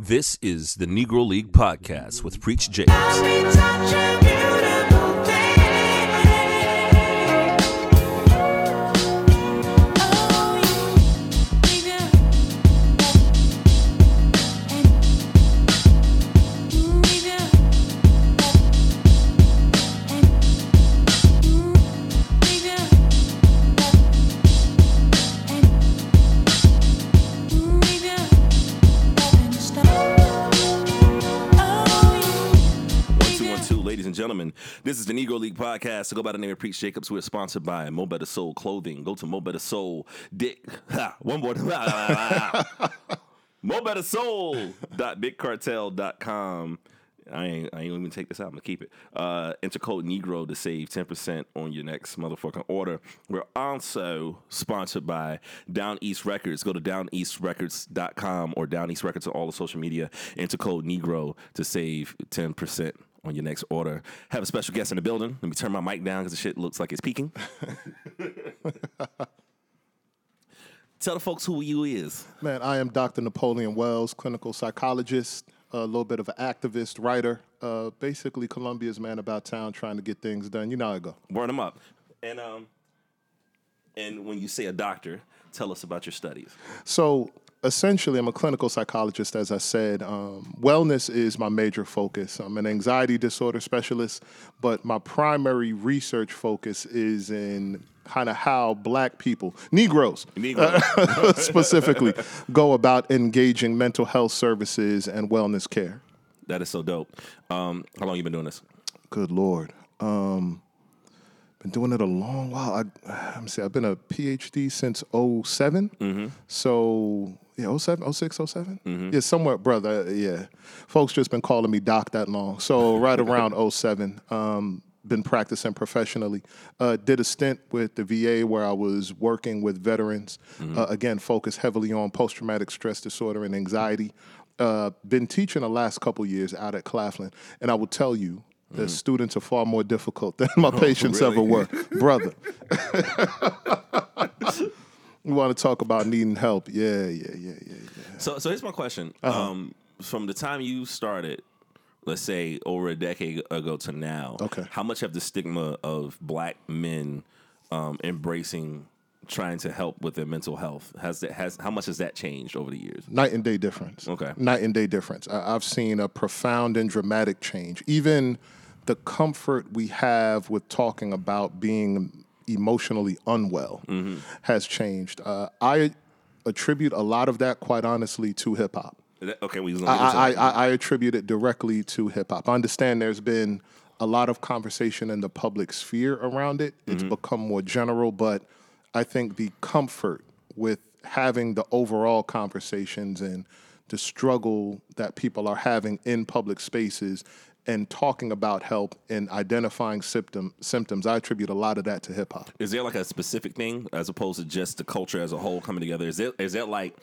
This is the Negro League Podcast with Preach Jacobs. League podcast. I go by the name of Preach Jacobs. We're sponsored by Mo' Betta Soul Clothing. Go to Mo' Betta Soul. Dick. Ha, one more. Mo' Betta Soul. Bigcartel.com. I ain't, I ain't even take this out. I'm gonna keep it. Uh, enter code Negro to save 10% on your next motherfucking order. We're also sponsored by Down East Records. Go to downeastrecords.com or Down East Records on all the social media. Enter code Negro to save 10% on your next order. Have a special guest in the building. Let me turn my mic down because the shit looks like it's peaking. Tell the folks who you is. Man, I am Dr. Napoleon Wells, clinical psychologist, a little bit of an activist, writer, uh, basically Columbia's man about town trying to get things done. You know how I go. Burn them up. And um, and when you say a doctor, tell us about your studies. So essentially, I'm a clinical psychologist, as I said. Um, wellness is my major focus. I'm an anxiety disorder specialist, but my primary research focus is in kind of how black people, Negroes, Negro. specifically, go about engaging mental health services and wellness care. that is so dope. Um, how long you been doing this? Good Lord. Um, been doing it a long while. I, let me see. I've been a PhD since 7 So, yeah, 07, 06, 7? Yeah, somewhere, brother. uh, Yeah. Folks just been calling me Doc that long. So, right around 07. Um, been practicing professionally. Uh, did a stint with the VA where I was working with veterans. Uh, again, focused heavily on post traumatic stress disorder and anxiety. Uh, been teaching the last couple years out at Claflin, and I will tell you, the students are far more difficult than my patients ever were, brother. we want to talk about needing help. Yeah, yeah, yeah. So, so here's my question. Uh-huh. Um, from the time you started, let's say over a decade ago to now, Okay. how much have the stigma of black men um, embracing trying to help with their mental health has that has how much has that changed over the years? Night and day difference. Okay. Night and day difference. I, I've seen a profound and dramatic change. Even the comfort we have with talking about being emotionally unwell has changed. Uh, I attribute a lot of that, quite honestly, to hip hop. Okay, we gonna I, I, I, I attribute it directly to hip hop. I understand there's been a lot of conversation in the public sphere around it. It's mm-hmm. become more general, but I think the comfort with having the overall conversations and the struggle that people are having in public spaces and talking about help and identifying symptom, symptoms, I attribute a lot of that to hip hop. Is there like a specific thing as opposed to just the culture as a whole coming together? Is there is there like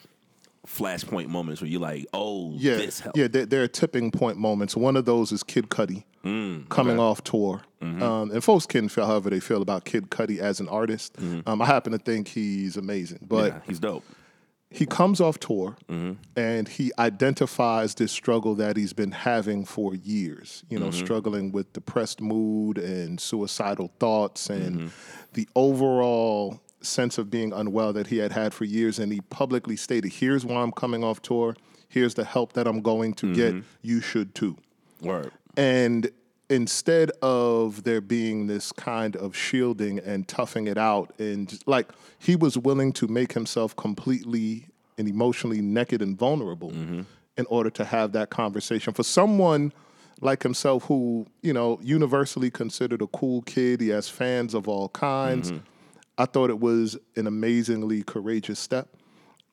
flashpoint moments where you're like, oh, Yeah, this helped? yeah. There, there are tipping point moments. One of those is Kid Cudi Mm, coming off tour, Mm-hmm. um, and folks can feel however they feel about Kid Cudi as an artist. Um, I happen to think he's amazing, but Mm-hmm. Yeah, he's dope. He comes off tour Mm-hmm. and he identifies this struggle that he's been having for years. You know, Mm-hmm. struggling with depressed mood and suicidal thoughts and Mm-hmm. the overall sense of being unwell that he had had for years. And he publicly stated, "Here's why I'm coming off tour. Here's the help that I'm going to get. Mm-hmm. You should too." Word. And instead of there being this kind of shielding and toughing it out, and just, like he was willing to make himself completely and emotionally naked and vulnerable mm-hmm. in order to have that conversation. For someone like himself, who, you know, universally considered a cool kid, he has fans of all kinds. Mm-hmm. I thought it was an amazingly courageous step.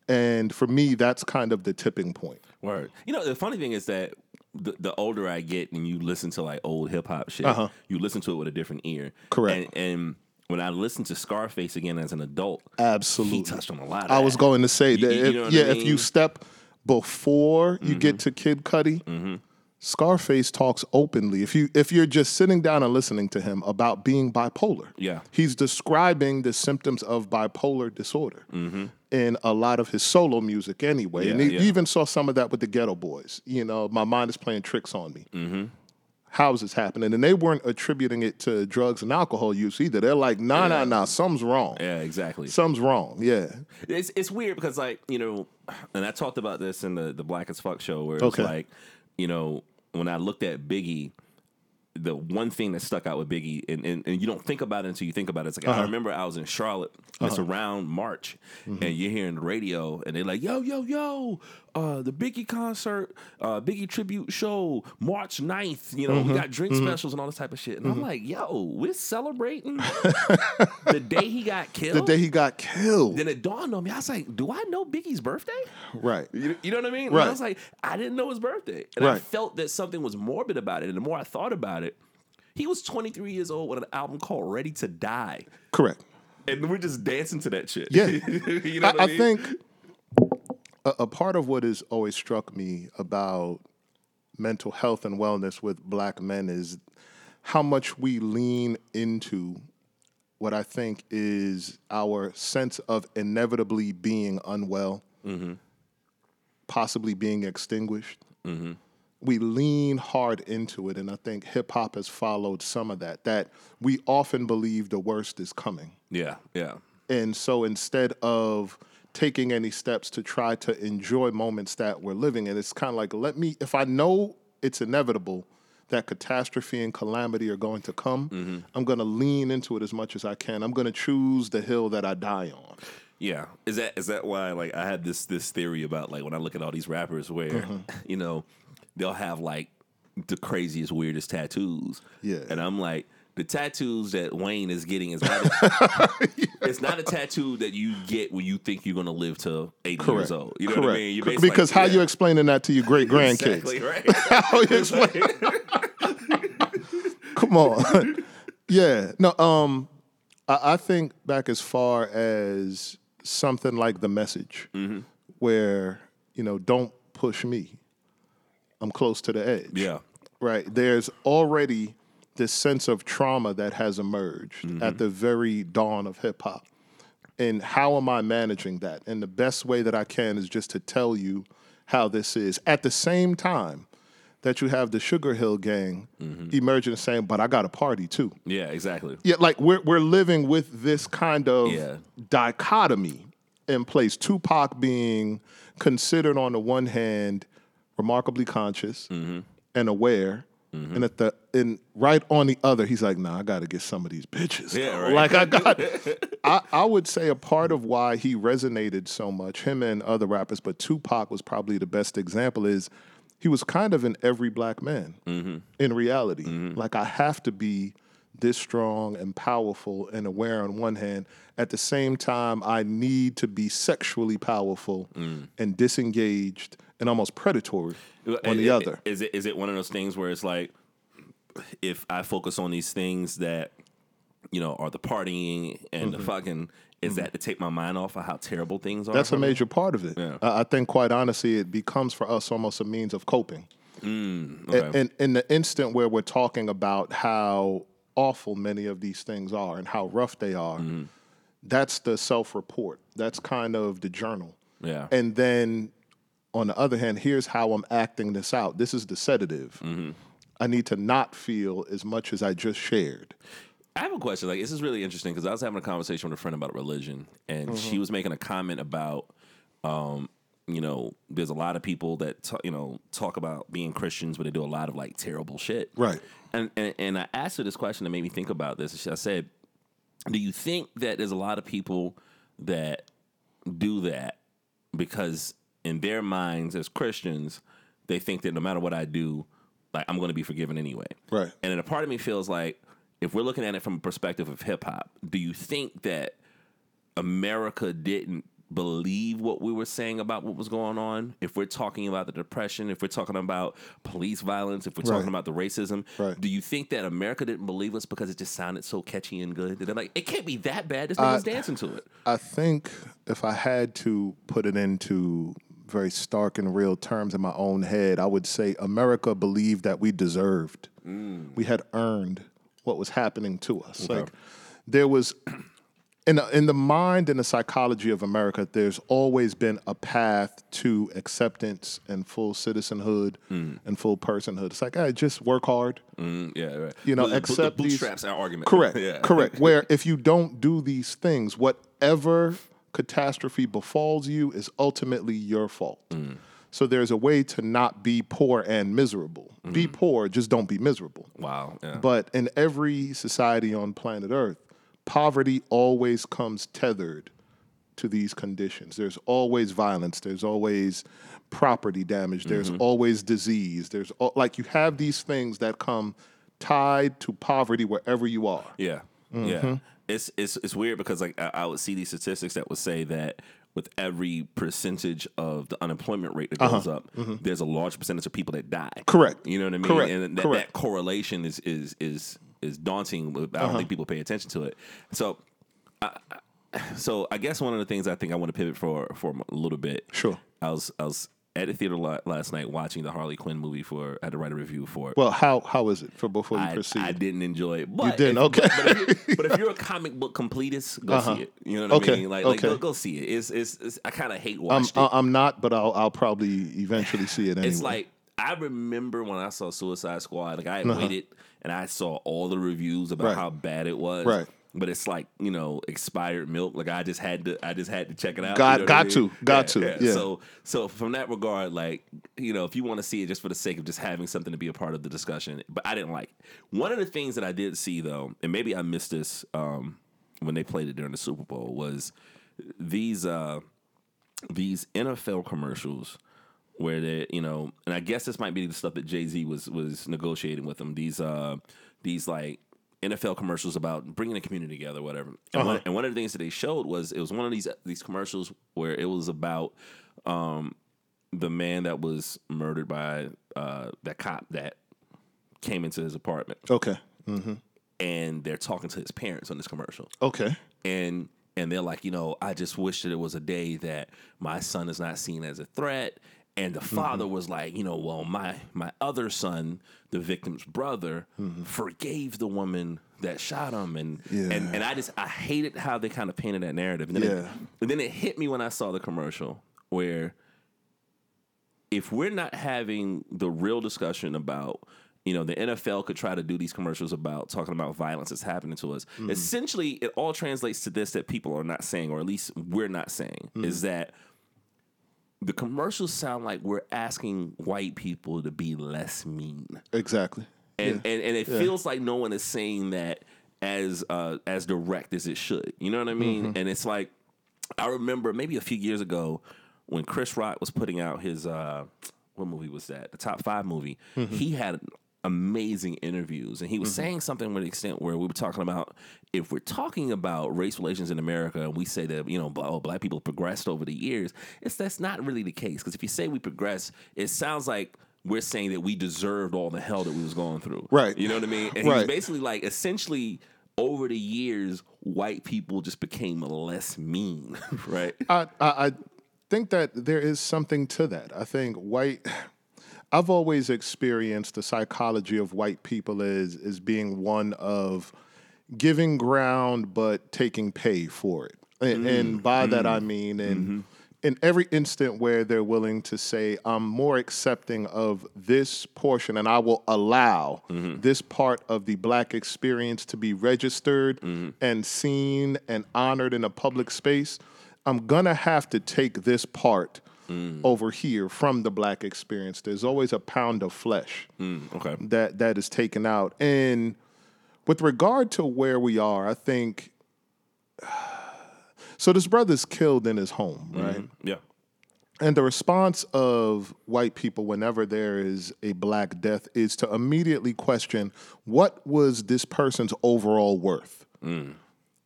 And for me, that's kind of the tipping point. Word. You know, the funny thing is that the, the older I get and you listen to like old hip hop shit, Uh-huh. you listen to it with a different ear. Correct. And, and when I listened to Scarface again as an adult, Absolutely. he touched on a lot of I that. was going to say that you if, know what yeah, I if you step before you get to Kid Cudi, Scarface talks openly. If you if you're just sitting down and listening to him about being bipolar, Yeah. he's describing the symptoms of bipolar disorder in a lot of his solo music anyway. and he yeah. even saw some of that with the Geto Boys. You know, my mind is playing tricks on me. Mm-hmm. How's this happening? And they weren't attributing it to drugs and alcohol use either. They're like, nah, nah, nah, something's wrong. Yeah, exactly. Something's wrong. Yeah. It's it's weird because like you know, and I talked about this in the the Black as Fuck show where it was Okay. like, you know, when I looked at Biggie, the one thing that stuck out with Biggie, and, and, and you don't think about it until you think about it. It's like Uh-huh. I remember I was in Charlotte. and It's around March, Mm-hmm. and you're hearing the radio, and they're like, "Yo, yo, yo, uh, the Biggie concert, uh, Biggie tribute show, March 9th. You know, Mm-hmm. we got drink specials and all this type of shit." And I'm like, "Yo, we're celebrating the day he got killed." The day he got killed. then it dawned on me. I was like, "Do I know Biggie's birthday?" right. You, you know what I mean? And Right. I was like, I didn't know his birthday, and I felt that something was morbid about it. And the more I thought about it, he was 23 years old with an album called "Ready to Die," Correct. and we're just dancing to that shit. Yeah. you know I, what I, I mean? think a, a part of what has always struck me about mental health and wellness with black men is how much we lean into what I think is our sense of inevitably being unwell, mm-hmm. possibly being extinguished. Mm-hmm. We lean hard into it, and I think hip hop has followed some of that. That we often believe the worst is coming. Yeah, yeah, And so instead of taking any steps to try to enjoy moments that we're living in, it's kind of like, let me, if I know it's inevitable that catastrophe and calamity are going to come, I'm going to lean into it as much as I can. I'm going to choose the hill that I die on. yeah. Is that is that why? Like, I had this this theory about like when I look at all these rappers where Mm-hmm. you know they'll have like the craziest, weirdest tattoos. Yeah. and I'm like. The tattoos that Wayne is getting is not. A, It's not a tattoo that you get when you think you're gonna live to 80 years old. You know Correct. what I mean? You're because like, how yeah, you explaining that to your great grandkids? Exactly right. How you explain? Come on. yeah. No. Um. I, I think back as far as something like the message, Mm-hmm. where you know, don't push me. I'm close to the edge. yeah. Right. There's already this sense of trauma that has emerged Mm-hmm. at the very dawn of hip hop. And how am I managing that? And the best way that I can is just to tell you how this is. At the same time that you have the Sugar Hill gang Mm-hmm. emerging and saying, but I got a party too. Yeah. Exactly. Yeah, like we're we're living with this kind of Yeah. dichotomy in place. Tupac being considered on the one hand remarkably conscious Mm-hmm. and aware, and at the and right on the other, he's like, "Nah, I got to get some of these bitches." Yeah, right. Like I got, I, I would say a part of why he resonated so much, him and other rappers, but Tupac was probably the best example. Is he was kind of in every black man Mm-hmm. in reality. Like I have to be this strong and powerful and aware on one hand. At the same time, I need to be sexually powerful Mm. and disengaged and almost predatory on the other. Is it is it one of those things where it's like if I focus on these things that you know are the partying and the fucking is that to take my mind off of how terrible things are? Mm-hmm. That's a me? major part of it. Yeah. I I think, quite honestly, it becomes for us almost a means of coping. okay. in, in the instant where we're talking about how awful many of these things are and how rough they are, Mm-hmm. that's the self report. That's kind of the journal. Yeah. And then on the other hand, here's how I'm acting this out. This is the sedative. Mm-hmm. I need to not feel as much as I just shared. I have a question. Like, this is really interesting because I was having a conversation with a friend about religion, and she was making a comment about, um, you know, there's a lot of people that ta- you know talk about being Christians, but they do a lot of like terrible shit. Right. And and, and I asked her this question that made me think about this. I said, "Do you think that there's a lot of people that do that because in their minds as Christians, they think that no matter what I do, like I'm going to be forgiven anyway." Right. And then a part of me feels like if we're looking at it from a perspective of hip hop, do you think that America didn't believe what we were saying about what was going on? If we're talking about the depression, if we're talking about police violence, if we're Right. talking about the racism, Right. do you think that America didn't believe us because it just sounded so catchy and good? That they're like, it can't be that bad. This nigga's dancing to it. I think if I had to put it into very stark and real terms in my own head, I would say America believed that we deserved, we had earned what was happening to us. Like there was in the, in the mind and the psychology of America, there's always been a path to acceptance and full citizenhood and full personhood. It's like, hey, just work hard. Mm, yeah, right. You know, But- accept the these- bootstraps our argument. Correct. yeah. Correct. Where if you don't do these things, whatever catastrophe befalls you is ultimately your fault. Mm. So there's a way to not be poor and miserable. Be Mm. poor, just don't be miserable. Wow. Yeah. But in every society on planet Earth, poverty always comes tethered to these conditions. There's always violence. There's always property damage. There's Mm-hmm. always disease. There's like you have these things that come tied to poverty wherever you are. Yeah, Mm-hmm. yeah. It's it's it's weird because like I, I would see these statistics that would say that with every percentage of the unemployment rate that goes up, there's a large percentage of people that die. Uh-huh. Correct. You know what I mean? Correct. And that, Correct. that correlation is is is is daunting. I Uh-huh. don't think people pay attention to it. So. I, I- so I guess one of the things I think I want to pivot for for a little bit. Sure. I was I was at the theater la- last night watching the Harley Quinn movie for I had to write a review for it. Well, how how is it for before you I, proceed? I didn't enjoy it. But didn't? if- Okay. But, but, if you're, but if you're a comic book completist, go see it. You know what Okay, I mean? Like, like go, go see it. It's, it's, it's I kind of hate I'm, I- it. I'm not, but I'll I'll probably eventually see it anyway. It's like I remember when I saw Suicide Squad. Like I Uh-huh. waited and I saw all the reviews about Right. how bad it was. Right. But it's like you know expired milk. Like I just had to. I just had to check it out. Got- you know what I got mean? to, got to, yeah. So so from that regard, like you know, if you want to see it just for the sake of just having something to be a part of the discussion, but I didn't like it. One of the things that I did see though, and maybe I missed this um, when they played it during the Super Bowl, was these uh, these NFL commercials where they, you know, and I guess this might be the stuff that Jay Z was was negotiating with them. These uh, these like NFL commercials about bringing the community together, whatever. And, one, and one of the things that they showed was it was one of these these commercials where it was about um, the man that was murdered by uh, that cop that came into his apartment, okay, and they're talking to his parents on this commercial. Okay, and and they're like, you know, I just wish that it was a day that my son is not seen as a threat. And the father mm-hmm. was like, you know, well, my my other son, the victim's brother, mm-hmm. forgave the woman that shot him, and and Yeah. and I just I hated how they kind of painted that narrative, and then it, and then it hit me when I saw the commercial where if we're not having the real discussion about you know the NFL could try to do these commercials about talking about violence that's happening to us mm-hmm. essentially it all translates to this that people are not saying or at least we're not saying is that the commercials sound like we're asking white people to be less mean exactly. and and, and it feels like no one is saying that as uh, as direct as it should. You know what I mean? Mm-hmm. And it's like I remember maybe a few years ago when Chris Rock was putting out his uh, what movie was that? The top five movie. Mm-hmm. He had amazing interviews and he was mm-hmm. saying something to the extent where we were talking about if we're talking about race relations in America and we say that you know blah, oh, black people progressed over the years it's that's not really the case because if you say we progress it sounds like we're saying that we deserved all the hell that we was going through Right. you know what I mean and Right. basically like essentially over the years white people just became less mean right I, I I think that there is something to that. I think white. I've always experienced the psychology of white people as as being one of giving ground but taking pay for it, and, mm, and by that I mm, mean in mm-hmm. in every instant where they're willing to say, "I'm more accepting of this portion, and I will allow mm-hmm. this part of the black experience to be registered mm-hmm. and seen and honored in a public space." I'm gonna have to take this part Mm. over here from the black experience. There's always a pound of flesh mm, okay that that is taken out. And with regard to where we are, I think so. This brother's killed in his home, mm-hmm. right? yeah And the response of white people whenever there is a black death is to immediately question what was this person's overall worth? Mm.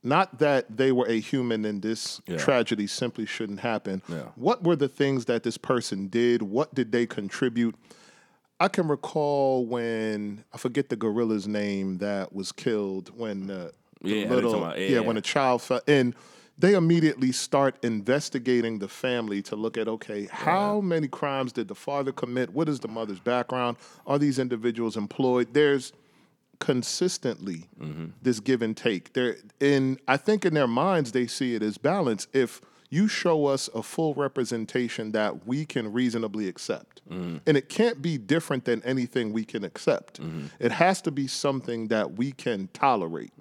Not that they were a human and this Yeah. tragedy simply shouldn't happen. Yeah. What were the things that this person did? What did they contribute? I can recall when I forget the gorilla's name that was killed when uh, the Yeah, I know what you're little. Yeah, yeah, yeah. when a child fell and they immediately start investigating the family to look at okay, how many crimes did the father commit? What is the mother's background? Are these individuals employed? There's consistently mm-hmm. this give and take. There in I think in their minds they see it as balance. If you show us a full representation that we can reasonably accept. Mm-hmm. And it can't be different than anything we can accept. Mm-hmm. It has to be something that we can tolerate.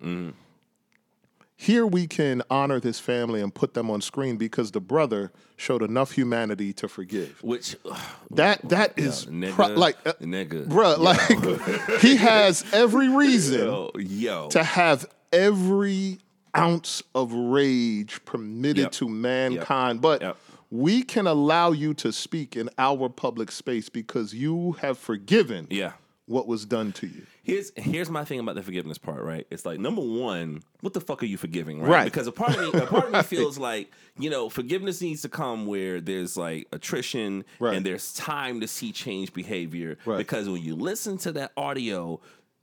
Here we can honor this family and put them on screen because the brother showed enough humanity to forgive. Which That that is nigga, pro- like uh, nigga, bruh, like he has every reason yo, yo, to have every ounce of rage permitted Yep. to mankind. But Yep. we can allow you to speak in our public space because you have forgiven yeah. What was done to you. Here's here's my thing about the forgiveness part, right? It's like number one, what the fuck are you forgiving, right? Right. Because a part of me, a part of me feels like you know forgiveness needs to come where there's like attrition Right. and there's time to see change behavior. Right. Because when you listen to that audio,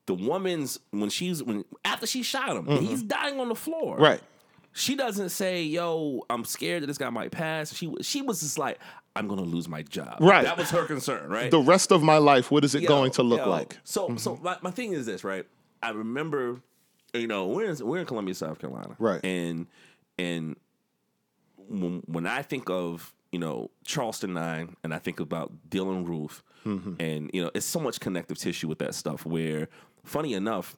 the woman's when she's when after she shot him, and he's dying on the floor, Mm-hmm. Right. She doesn't say, "Yo, I'm scared that this guy might pass." She she was just like, "I'm gonna lose my job." Right. That was her concern, right? The rest of my life, what is it Yo, going to look yo. like? So, so my, my thing is this, right? I remember, you know, we're in, we're in Columbia, South Carolina, Right. And and when when I think of you know Charleston Nine, and I think about Dylann Roof, Mm-hmm. and you know, it's so much connective tissue with that stuff. Where, funny enough,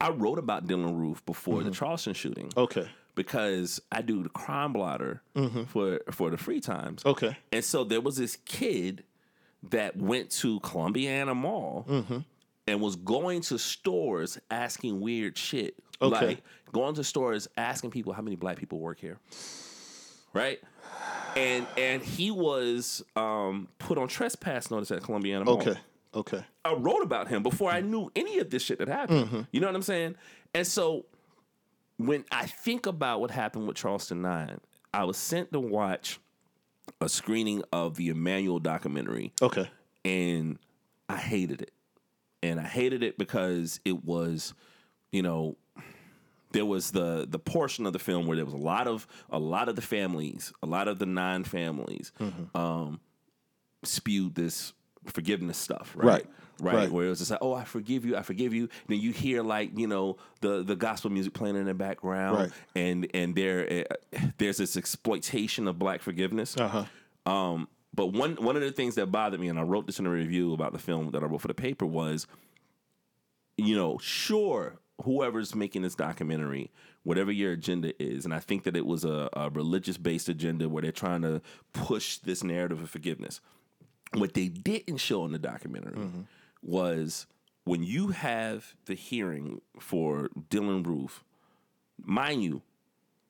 I wrote about Dylann Roof before Mm-hmm. the Charleston shooting Okay. Because I do the crime blotter for for the free times. Mm-hmm. Okay. And so there was this kid that went to Columbiana Mall Mm-hmm. and was going to stores asking weird shit. Okay. Like going to stores asking people how many black people work here. Right? And and he was um, put on trespass notice at Columbiana Mall. Okay. Okay. I wrote about him before I knew any of this shit that happened. Mm-hmm. You know what I'm saying? And so when I think about what happened with Charleston Nine, I was sent to watch a screening of the Emanuel documentary, Okay. and I hated it. And I hated it because it was, you know, there was the the portion of the film where there was a lot of a lot of the families, a lot of the nine families, um, spewed this forgiveness stuff, right? Right. Right, Right. where it was just like, oh, I forgive you, I forgive you. then you hear like, you know, the the gospel music playing in the background, Right. and and there uh, there's this exploitation of black forgiveness. Uh-huh. Um, but one one of the things that bothered me, and I wrote this in a review about the film that I wrote for the paper, was, you know, sure, whoever's making this documentary, whatever your agenda is, and I think that it was a, a religious based agenda where they're trying to push this narrative of forgiveness. What they didn't show in the documentary mm-hmm. was when you have the hearing for Dylann Roof, mind you,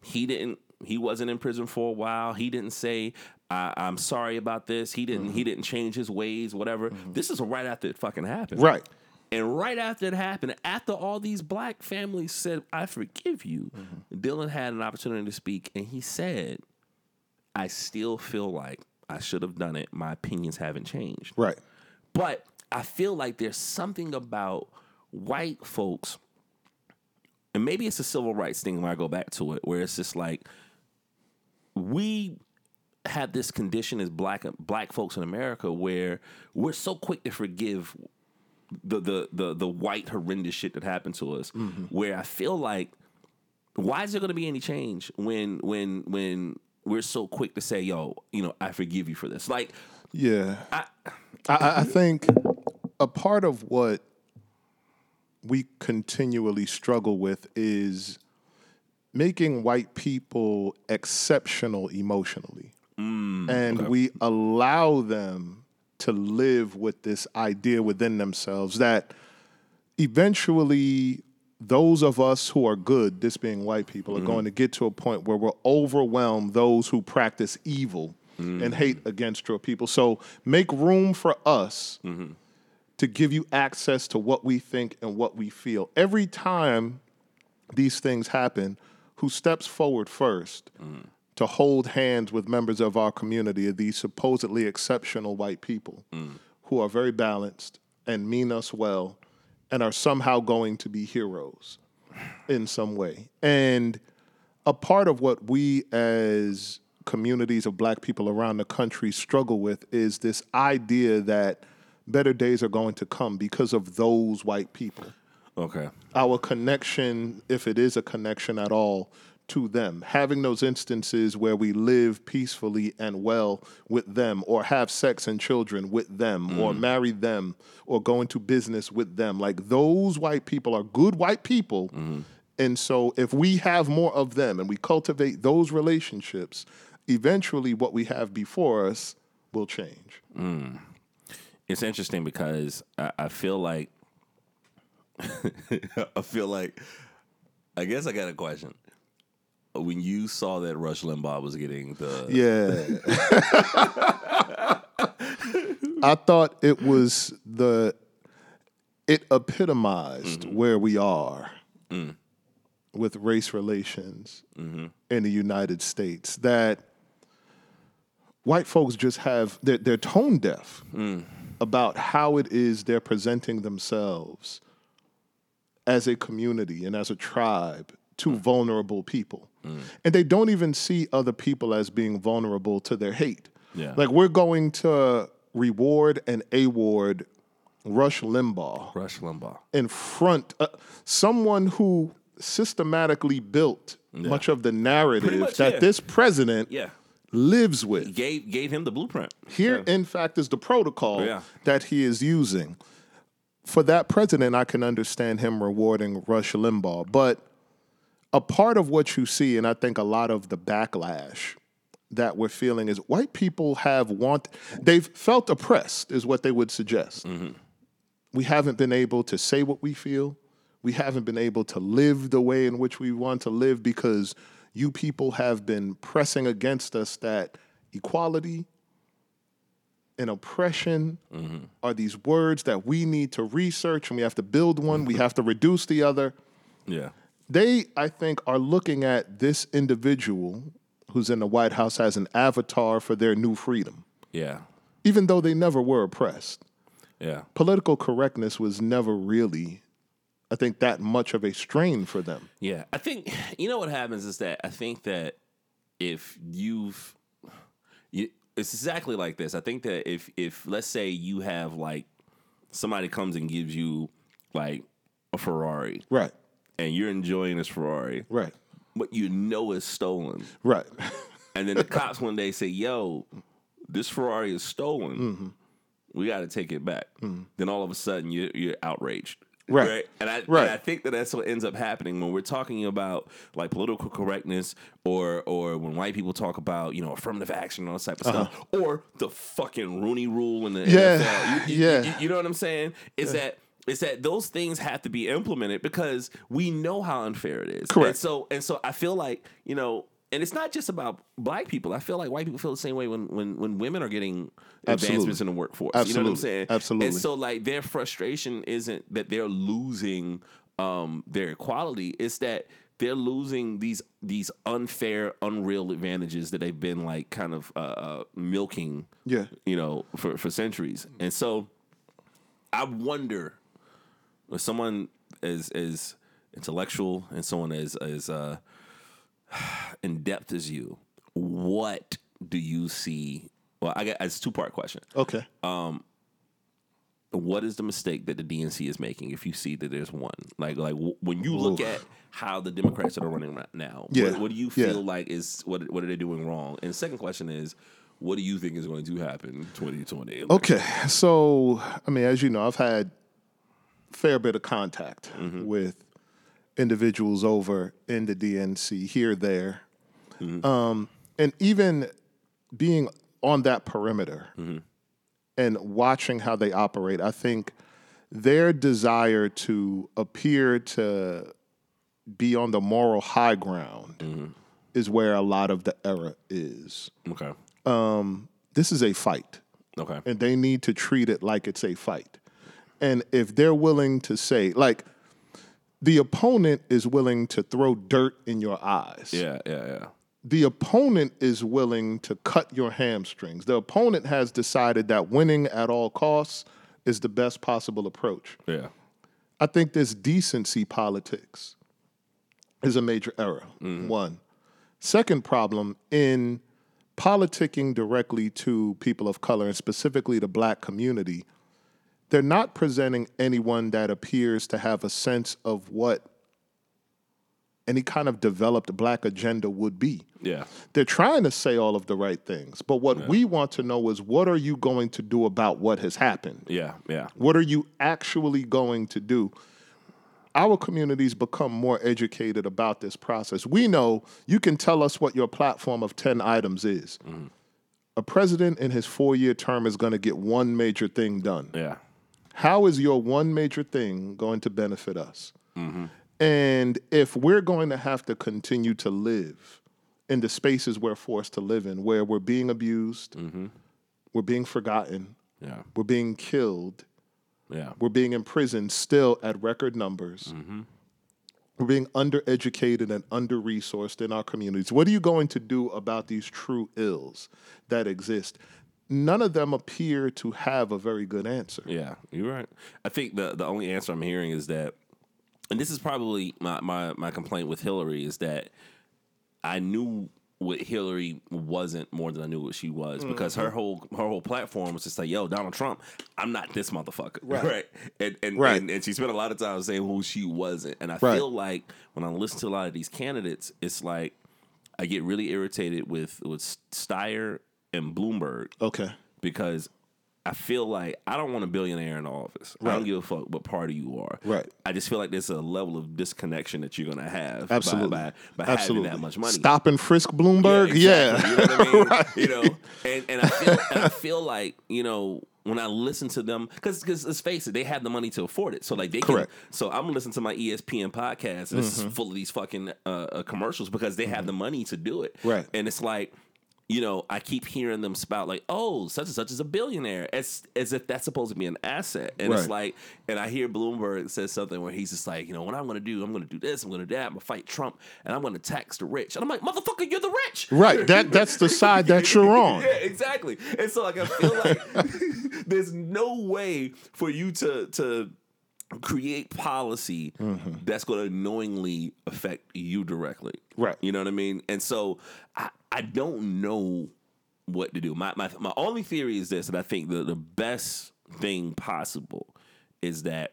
he didn't he wasn't in prison for a while. He didn't say I, i'm sorry about this. He didn't he mm-hmm. didn't change his ways whatever. Mm-hmm. This is right after it fucking happened. Right. and right after it happened after all these black families said i forgive you dylann had an opportunity to speak and he said i still feel like i should have done it my opinions haven't changed Right. but I feel like there's something about white folks, and maybe it's a civil rights thing when I go back to it, where it's just like we have this condition as black black folks in America where we're so quick to forgive the the the, the white horrendous shit that happened to us. Mm-hmm. Where I feel like why is there going to be any change when when when we're so quick to say, "Yo, you know, I forgive you for this." Like, Yeah. I, I, I think a part of what we continually struggle with is making white people exceptional emotionally. Mm, and we allow them to live with this idea within themselves that eventually those of us who are good, this being white people, are mm-hmm. going to get to a point where we'll overwhelm those who practice evil and mm-hmm. hate against your people. So make room for us mm-hmm. to give you access to what we think and what we feel. Every time these things happen, who steps forward first to hold hands with members of our community are these supposedly exceptional white people mm. who are very balanced and mean us well and are somehow going to be heroes in some way. And a part of what we as communities of black people around the country struggle with is this idea that better days are going to come because of those white people. Okay. Our connection, if it is a connection at all, to them, having those instances where we live peacefully and well with them, or have sex and children with them, or mm. marry them, or go into business with them. Like those white people are good white people. Mm-hmm. And so if we have more of them and we cultivate those relationships, eventually what we have before us will change. Mm. It's interesting because I, I feel like I feel like I guess I got a question. When you saw that Rush Limbaugh was getting the Yeah. I thought it was the it epitomized mm-hmm. where we are mm. with race relations mm-hmm. in the United States that white folks just have they're, they're tone deaf mm. about how it is they're presenting themselves as a community and as a tribe to vulnerable people. And they don't even see other people as being vulnerable to their hate. Yeah. Like we're going to reward and award Rush Limbaugh Rush Limbaugh. in front uh, someone who systematically built much of the narrative much, that yeah. this president Yeah. lives with. Gave gave him the blueprint. Here, in fact, is the protocol Yeah. that he is using. For that president, I can understand him rewarding Rush Limbaugh. But a part of what you see, and I think a lot of the backlash that we're feeling is white people have want they've felt oppressed, is what they would suggest. Mm-hmm. We haven't been able to say what we feel. We haven't been able to live the way in which we want to live because you people have been pressing against us that equality, and oppression mm-hmm. are these words that we need to research and we have to build one, we mm-hmm. have to reduce the other. Yeah. They, I think, are looking at this individual who's in the White House as an avatar for their new freedom, Yeah. even though they never were oppressed. Yeah. Political correctness was never really, I think, that much of a strain for them. Yeah, I think you know what happens is that I think that if you've, you, it's exactly like this. I think that if if let's say you have like somebody comes and gives you like a Ferrari Right, and you're enjoying this Ferrari, right, but you know it's stolen, right. and then the cops one day say, "Yo, this Ferrari is stolen. Mm-hmm. We got to take it back." Then all of a sudden you you're outraged. Right. And I, Right. and I think that that's what ends up happening when we're talking about like political correctness or or when white people talk about, you know, affirmative action and all this type of stuff or the fucking Rooney rule in the Uh-huh. Yeah. NFL. You, you- Yeah. you- you know what I'm saying? Is that is that those things have to be implemented because we know how unfair it is. Correct. And so and so I feel like, you know, and it's not just about black people. I feel like white people feel the same way when when, when women are getting advancements Absolutely. in the workforce. You know what I'm saying? Absolutely. And so like their frustration isn't that they're losing um, their equality. It's that they're losing these these unfair, unreal advantages that they've been like kind of uh, uh, milking. Yeah. You know, for for centuries. And so I wonder someone as as intellectual and someone as as uh, in depth as you, what do you see? Well, I got it's a two part question. Okay. Um, What is the mistake that the DNC is making? If you see that there's one, like like w- when you look Oof. at how the Democrats are running right now, Yeah. what, what do you Yeah. feel like is what what are they doing wrong? And second question is, what do you think is going to happen in 2020? Okay, so I mean, as you know, I've had fair bit of contact mm-hmm. with individuals over in the DNC here, there, mm-hmm. um, and even being on that perimeter mm-hmm. and watching how they operate. I think their desire to appear to be on the moral high ground is where a lot of the error is. Okay. Um, this is a fight Okay. and they need to treat it like it's a fight. And if they're willing to say, like, the opponent is willing to throw dirt in your eyes. Yeah. Yeah. Yeah. The opponent is willing to cut your hamstrings. The opponent has decided that winning at all costs is the best possible approach. Yeah. I think this decency politics is a major error. Mm-hmm. One. Second problem in politicking directly to people of color and specifically the black community, they're not presenting anyone that appears to have a sense of what any kind of developed black agenda would be. Yeah. They're trying to say all of the right things, but what we want to know is what are you going to do about what has happened? Yeah. Yeah. What are you actually going to do? Our communities become more educated about this process. We know you can tell us what your platform of 10 items is. Mm-hmm. A president in his four year term is going to get one major thing done. Yeah. How is your one major thing going to benefit us? And if we're going to have to continue to live in the spaces we're forced to live in, where we're being abused, we're being forgotten, Yeah. we're being killed, Yeah. we're being imprisoned still at record numbers. We're being undereducated and under resourced in our communities. What are you going to do about these true ills that exist? None of them appear to have a very good answer. Yeah, you're right. I think the the only answer I'm hearing is that, and this is probably my my, my complaint with Hillary is that I knew what Hillary wasn't more than I knew what she was because Mm-hmm. her whole her whole platform was just like, "Yo, Donald Trump, I'm not this motherfucker." Right. And and, Right. and and she spent a lot of time saying who she wasn't. And I Right. feel like when I listen to a lot of these candidates, it's like I get really irritated with with Steyer and Bloomberg Okay. because I feel like I don't want a billionaire in the office. I don't Right. give a fuck what party you are. Right. I just feel like there's a level of disconnection that you're gonna have by- Absolutely. by, by, Absolutely. having that much money. Stop and frisk Bloomberg? Yeah, Yeah. You know what I mean? You know, and, and I feel and I feel like you know when I listen to them because because let's face it, they have the money to afford it. So like they Correct. can. So I'm listening to my ESPN podcast and it's full of these fucking uh, uh, commercials because they have the money to do it. Right. And it's like. You know, I keep hearing them spout like, "Oh, such and such is a billionaire," as as if that's supposed to be an asset. And it's like, and I hear Bloomberg says something where he's just like, you know, what I'm going to do, I'm going to do this, I'm going to do that, I'm going to fight Trump, and I'm going to tax the rich. And I'm like, motherfucker, you're the rich. Right. That that's the side that you're on. Yeah, exactly. And so like I feel like there's no way for you to to create policy mm-hmm. that's going to knowingly affect you directly. Right. You know what I mean? And so I I don't know what to do. My my my only theory is this, and I think the the best thing possible is that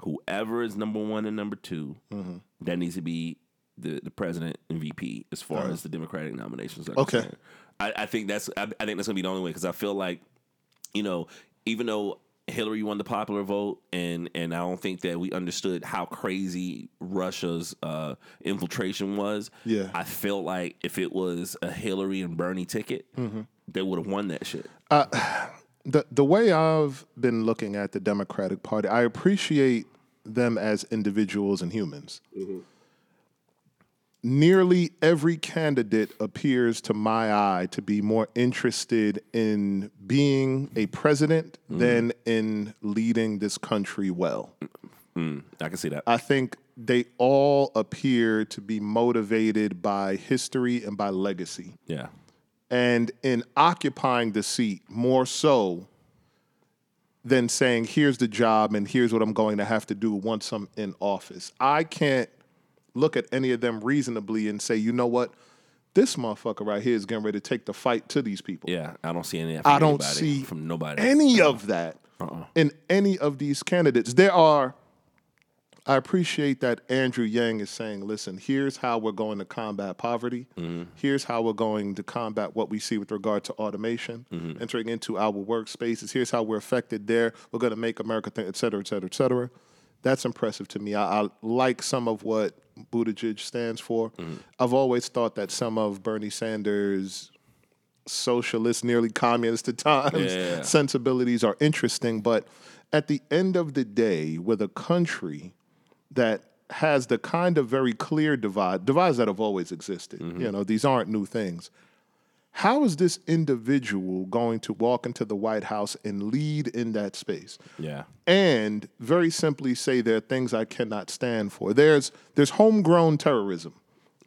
whoever is number one and number 2 mm-hmm. that needs to be the, the president and VP as far uh-huh. as the Democratic nominations are Okay. concerned. I, I think that's I, I think that's gonna be the only way because I feel like you know even though Hillary won the popular vote and and I don't think that we understood how crazy Russia's uh, infiltration was. Yeah. I felt like if it was a Hillary and Bernie ticket, mm-hmm. they would have won that shit. Uh, the the way I've been looking at the Democratic Party, I appreciate them as individuals and humans. Mm-hmm. Nearly every candidate appears to my eye to be more interested in being a president mm-hmm. than in leading this country well. Mm, I can see that. I think they all appear to be motivated by history and by legacy yeah. and in occupying the seat more so than saying, here's the job and here's what I'm going to have to do once I'm in office. I can't look at any of them reasonably and say, you know what? This motherfucker right here is getting ready to take the fight to these people. Yeah. I don't see any. of that I don't anybody, see from nobody. any of that Uh-uh. in any of these candidates. There are, I appreciate that Andrew Yang is saying, listen, here's how we're going to combat poverty. Mm-hmm. Here's how we're going to combat what we see with regard to automation, mm-hmm. entering into our workspaces. Here's how we're affected there. We're going to make America think, et cetera, et cetera, et cetera. That's impressive to me. I, I like some of what Buttigieg stands for. Mm-hmm. I've always thought that some of Bernie Sanders' socialist, nearly communist at times, Yeah. sensibilities are interesting. But at the end of the day, with a country that has the kind of very clear divide, divides that have always existed, mm-hmm. you know, these aren't new things. How is this individual going to walk into the White House and lead in that space? Yeah. and very simply say there are things I cannot stand for. There's there's homegrown terrorism.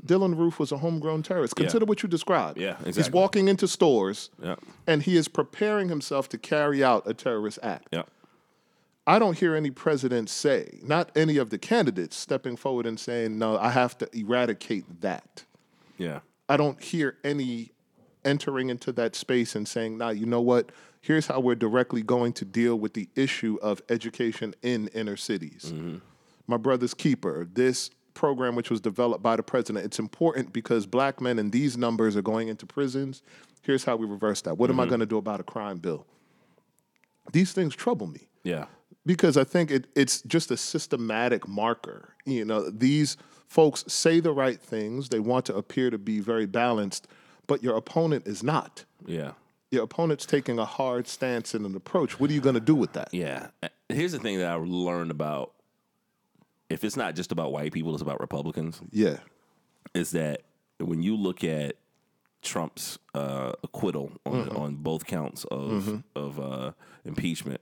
Dylann Roof was a homegrown terrorist. Consider what you described. Yeah, exactly. He's walking into stores Yeah. and he is preparing himself to carry out a terrorist act. Yeah. I don't hear any president say, not any of the candidates stepping forward and saying, no, I have to eradicate that. Yeah. I don't hear any entering into that space and saying, "Nah, you know what? Here's how we're directly going to deal with the issue of education in inner cities." Mm-hmm. My brother's keeper. This program, which was developed by the president, it's important because black men in these numbers are going into prisons. Here's how we reverse that. What am I mm-hmm. going to do about a crime bill? These things trouble me Yeah. because I think it, it's just a systematic marker. You know, these folks say the right things, they want to appear to be very balanced, but your opponent is not. Yeah. Your opponent's taking a hard stance and an approach. What are you going to do with that? Yeah. Here's the thing that I learned about if it's not just about white people, it's about Republicans, Yeah. is that when you look at Trump's uh, acquittal on, Mm-hmm. on both counts of of uh, impeachment,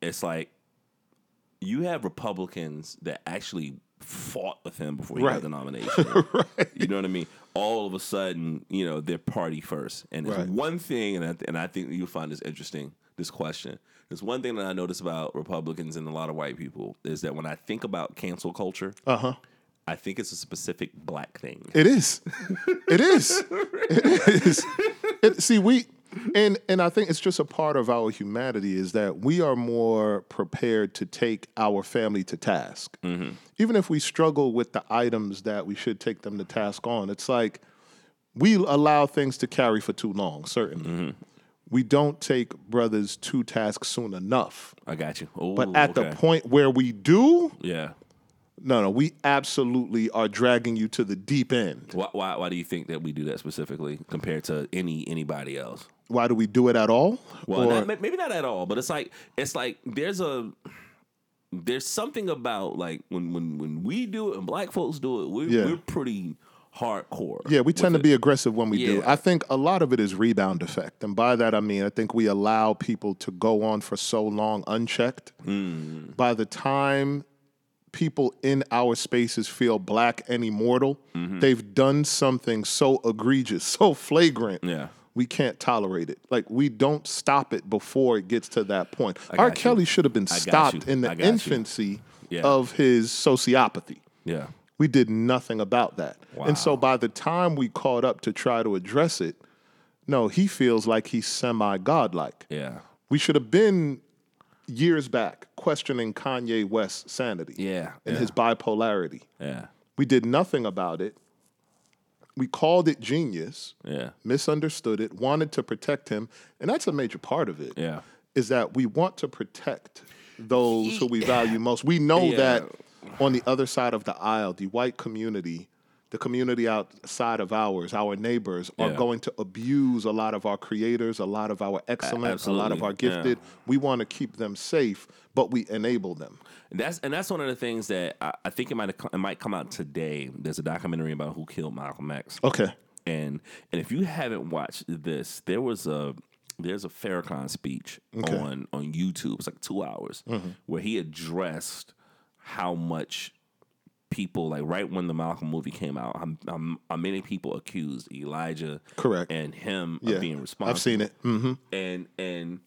it's like you have Republicans that actually fought with him before he Right. got the nomination. You know what I mean? All of a sudden, you know, they're party first. And Right. one thing, and I, and I think you'll find this interesting, this question. There's one thing that I notice about Republicans and a lot of white people is that when I think about cancel culture, Uh huh. I think it's a specific black thing. It is. It is. It is. It, see, we and and I think it's just a part of our humanity is that we are more prepared to take our family to task, even if we struggle with the items that we should take them to task on. It's like we allow things to carry for too long. Certainly, we don't take brothers to task soon enough. I got you. Oh, But at okay. the point where we do, yeah. no, no, we absolutely are dragging you to the deep end. Why, why, why do you think that we do that specifically compared to any anybody else? Why do we do it at all? Well, Or- not, maybe not at all, but it's like it's like there's a there's something about like when when when we do it and black folks do it, we're, Yeah. we're pretty hardcore. yeah, we tend to with be aggressive when we do. I think a lot of it is rebound effect. And by that, I mean, I think we allow people to go on for so long unchecked. Hmm. By the time people in our spaces feel black and immortal, Mm-hmm. they've done something so egregious, so flagrant. Yeah. We can't tolerate it. Like we don't stop it before it gets to that point. R. you. Kelly should have been stopped in the you. infancy Yeah. of his sociopathy. Yeah. We did nothing about that. And so by the time we caught up to try to address it, no, he feels like he's semi godlike. Yeah. We should have been years back questioning Kanye West's sanity Yeah. and yeah. his bipolarity. Yeah. We did nothing about it. We called it genius, Yeah. misunderstood it, wanted to protect him. And that's a major part of it. Yeah. Is that we want to protect those who we value most. We know Yeah. that on the other side of the aisle, the white community, the community outside of ours, our neighbors, are going to abuse a lot of our creators, a lot of our excellent, a lot of our gifted. We want to keep them safe, but we enable them. And that's and that's one of the things that I, I think it might it might come out today. There's a documentary about who killed Malcolm X. Okay. And and if you haven't watched this, there was a there's a Farrakhan speech Okay. on on YouTube. It's like two hours mm-hmm. where he addressed how much people like right when the Malcolm movie came out, how, how, how many people accused Elijah Correct. and him Yeah. of being responsible I've seen it. hmm and and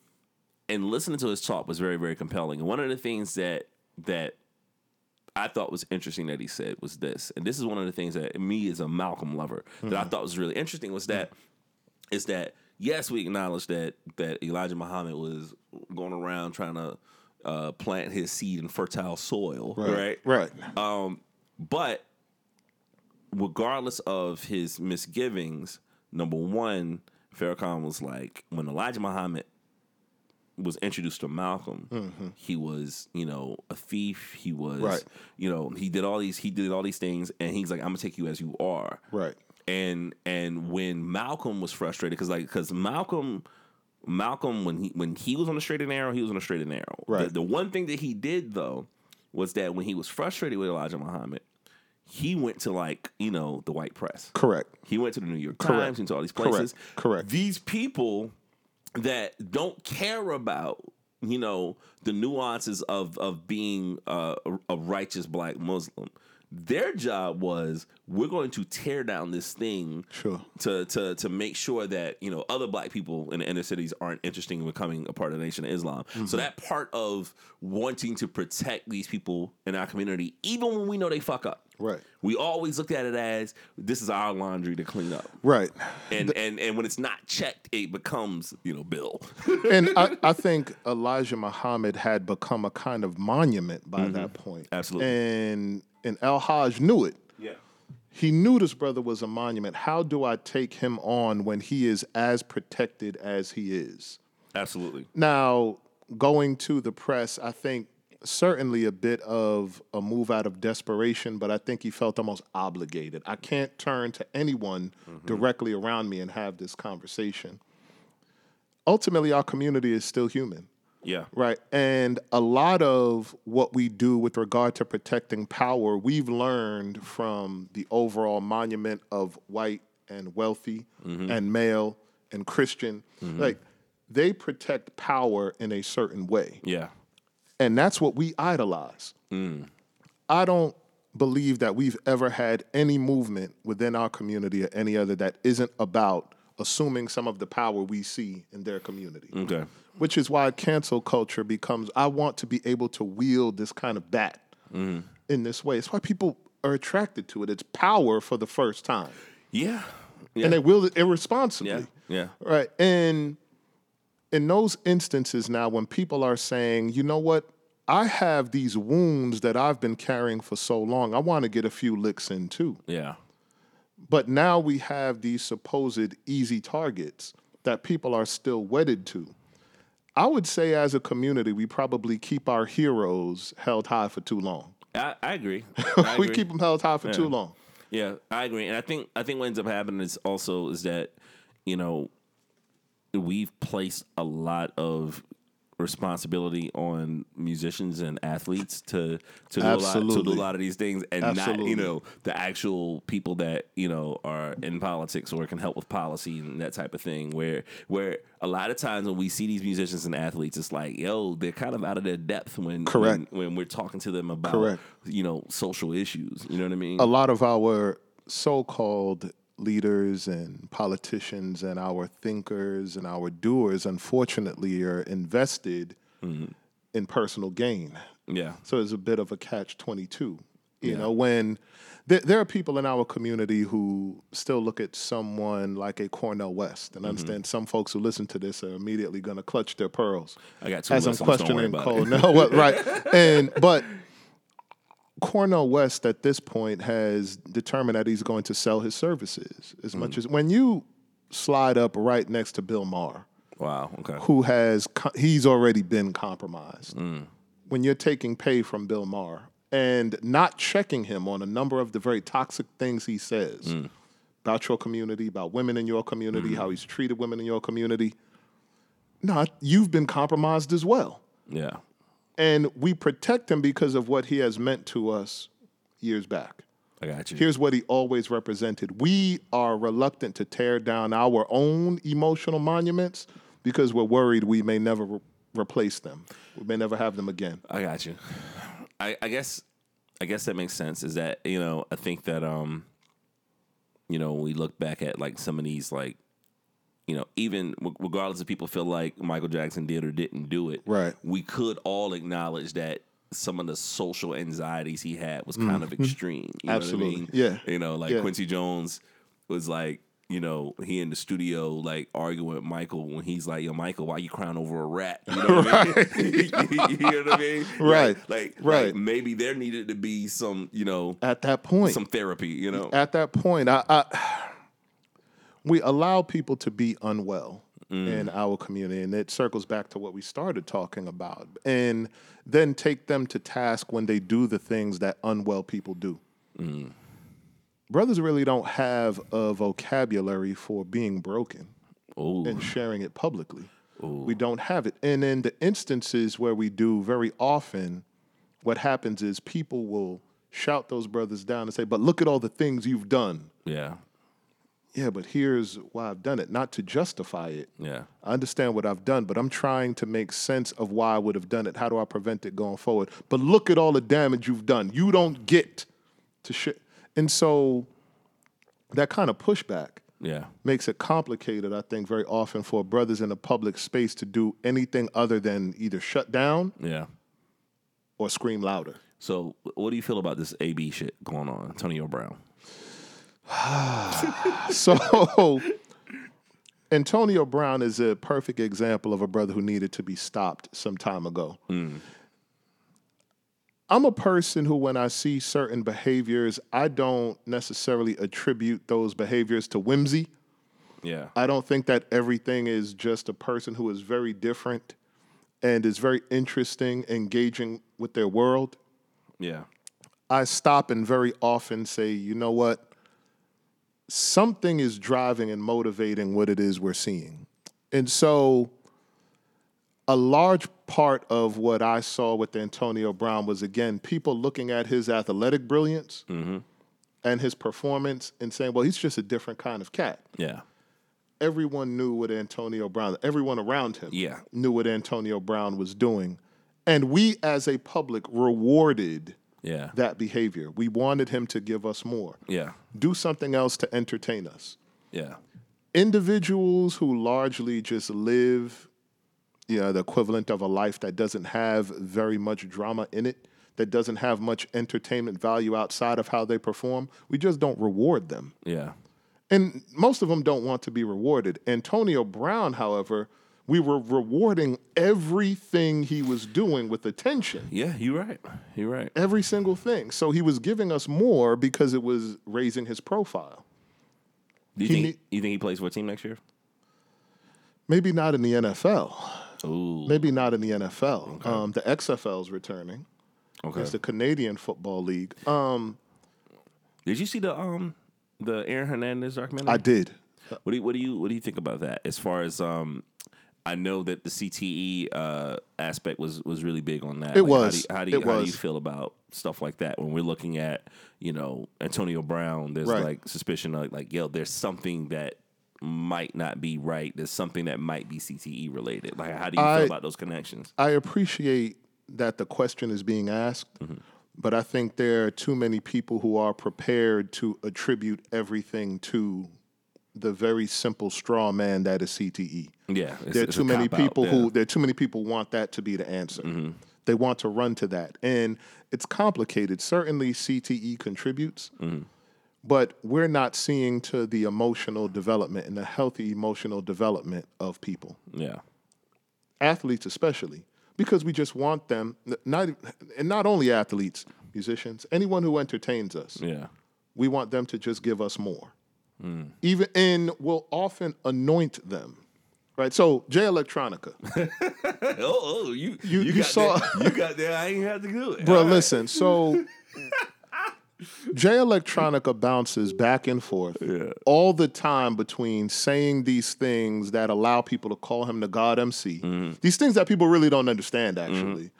and listening to his talk was very very compelling. And one of the things that that I thought was interesting that he said was this, and this is one of the things that me as a Malcolm lover that I thought was really interesting was that is that yes we acknowledge that that Elijah Muhammad was going around trying to uh, plant his seed in fertile soil, right? Right. Um, but regardless of his misgivings, number one, Farrakhan was like when Elijah Muhammad was introduced to Malcolm, he was, you know, a thief. He was, Mm-hmm. Right. you know, he did all these, he did all these things, and he's like, I'm gonna take you as you are. Right. And and when Malcolm was frustrated, because like because Malcolm. Malcolm, when he when he was on the straight and narrow, he was on the straight and narrow. Right. The, the one thing that he did though was that when he was frustrated with Elijah Muhammad, he went to like you know the white press. Correct. He went to the New York Correct. Times and to all these Correct. places. Correct. These people that don't care about you know the nuances of of being uh, a, a righteous black Muslim. Their job was we're going to tear down this thing Sure. to to to make sure that you know other black people in the inner cities aren't interested in becoming a part of the Nation of Islam. Mm-hmm. So that part of wanting to protect these people in our community, even when we know they fuck up, Right. We always looked at it as this is our laundry to clean up, Right. and and and when it's not checked, it becomes you know Bill. and I, I think Elijah Muhammad had become a kind of monument by that point. Absolutely. And and El Hajj knew it. yeah. He knew this brother was a monument. How do I take him on when he is as protected as he is? Absolutely. Now, going to the press, I think certainly a bit of a move out of desperation, but I think he felt almost obligated. I can't turn to anyone mm-hmm. directly around me and have this conversation. Ultimately, our community is still human. Yeah. Right. And a lot of what we do with regard to protecting power, we've learned from the overall monument of white and wealthy mm-hmm. and male and Christian. Mm-hmm. Like they protect power in a certain way. Yeah. And that's what we idolize. Mm. I don't believe that we've ever had any movement within our community or any other that isn't about assuming some of the power we see in their community Okay. which is why cancel culture becomes I want to be able to wield this kind of bat mm-hmm. in this way. It's why people are attracted to it. It's power for the first time. Yeah. Yeah. And they wield it irresponsibly. yeah. Yeah. Right. And in those instances now when people are saying, you know what, I have these wounds that I've been carrying for so long. I want to get a few licks in too. Yeah. But now we have these supposed easy targets that people are still wedded to. I would say, as a community, we probably keep our heroes held high for too long. I, I agree. I we agree. keep them held high for too long. Yeah, I agree, and I think I think what ends up happening is also is that you know we've placed a lot of responsibility on musicians and athletes to to do a lot to do a lot of these things and not you know the actual people that you know are in politics or can help with policy and that type of thing where where a lot of times when we see these musicians and athletes it's like yo they're kind of out of their depth when Correct. when, when we're talking to them about Correct. you know social issues you know what I mean A lot of our so called leaders and politicians and our thinkers and our doers, unfortunately, are invested in personal gain. yeah So it's a bit of a catch 22. You know, when there, there are people in our community who still look at someone like a Cornel West, Mm-hmm. and understand some folks who listen to this are immediately going to clutch their pearls. I got two as I'm lists, almost don't worry questioning. No, right? And but Cornel West at this point has determined that he's going to sell his services as Mm. much as when you slide up right next to Bill Maher Wow. Okay. who has he's already been compromised. Mm. When you're taking pay from Bill Maher and not checking him on a number of the very toxic things he says Mm. about your community, about women in your community, Mm-hmm. how he's treated women in your community, Not you've been compromised as well. Yeah. And we protect him because of what he has meant to us years back. I got you. Here's what he always represented. We are reluctant to tear down our own emotional monuments because we're worried we may never re- replace them. We may never have them again. I got you. I, I guess I guess that makes sense. Is that you know I think that um you know when we look back at like some of these like you know even regardless of people feel like Michael Jackson did or didn't do it, Right. We could all acknowledge that some of the social anxieties he had was mm. kind of mm-hmm. extreme. You know Absolutely. what I mean? Yeah. You know, like Yeah. Quincy Jones was like, you know, he in the studio like arguing with Michael when he's like, "Yo, Michael, why you crying over a rat?" You know what I mean? you hear what I mean? Right. Like, like, Right. like maybe there needed to be some, you know, At that point, some therapy. You know? at that point, I, I we allow people to be unwell mm. in our community, and it circles back to what we started talking about, and then take them to task when they do the things that unwell people do. Mm. Brothers really don't have a vocabulary for being broken Oh, and sharing it publicly. We don't have it. And in the instances where we do, very often, what happens is people will shout those brothers down and say, But look at all the things you've done. yeah, Yeah, but here's why I've done it, not to justify it. yeah, I understand what I've done, but I'm trying to make sense of why I would have done it. How do I prevent it going forward? But look at all the damage you've done. You don't get to shit. And so that kind of pushback Yeah. makes it complicated, I think, very often for brothers in the public space to do anything other than either shut down Yeah. or scream louder. So, what do you feel about this AB shit going on, Antonio Brown? So Antonio Brown is a perfect example of a brother who needed to be stopped some time ago. Hmm. I'm a person who, when I see certain behaviors, I don't necessarily attribute those behaviors to whimsy. Yeah. I don't think that everything is just a person who is very different and is very interesting, engaging with their world. Yeah. I stop and very often say, you know what? Something is driving and motivating what it is we're seeing. And so, a large part of what I saw with Antonio Brown was, again, people looking at his athletic brilliance mm-hmm. and his performance and saying, well, he's just a different kind of cat. Yeah. Everyone knew what Antonio Brown, everyone around him Yeah. knew what Antonio Brown was doing. And we, as a public, rewarded Yeah. that behavior. We wanted him to give us more. Yeah. Do something else to entertain us. Yeah. Individuals who largely just live, you know, the equivalent of a life that doesn't have very much drama in it, that doesn't have much entertainment value outside of how they perform, we just don't reward them. Yeah. And most of them don't want to be rewarded. Antonio Brown, however, we were rewarding everything he was doing with attention. Yeah. You're right. You're right. every single thing. So he was giving us more because it was raising his profile. Do you He think need- you think he plays for a team next year? Maybe not in the NFL. Ooh. Maybe not in the NFL. Um, the XFL is returning. Okay. It's the Canadian Football League. Um, Did you see the um the Aaron Hernandez documentary? I did. What do you what do you what do you think about that? As far as um, I know that the CTE uh, aspect was was really big on that. It Like, was. How do you, how, do you, how do you feel about stuff like that when we're looking at you know Antonio Brown? There's Right. like suspicion of like yo, there's something that might not be right. There's something that might be CTE related. Like how do you I- feel about those connections? I appreciate that the question is being asked, but I think there are too many people who are prepared to attribute everything to the very simple straw man that is CTE. Yeah, it's, there are too many people yeah. Mm-hmm. who there are too many people want that to be the answer. They want to run to that, and it's complicated. Certainly, CTE contributes, Mm-hmm. but we're not seeing to the emotional development and the healthy emotional development of people, yeah, athletes especially, because we just want them. Not and not only athletes, musicians, anyone who entertains us yeah, we want them to just give us more. Hmm. Even and we'll often anoint them. Right? So Jay Electronica. oh, oh, you You- you saw- that. you got that. I ain't had to do it, Bro, listen, so Jay Electronica bounces back and forth all the time between saying these things that allow people to call him the God MC, Mm-hmm. these things that people really don't understand, actually.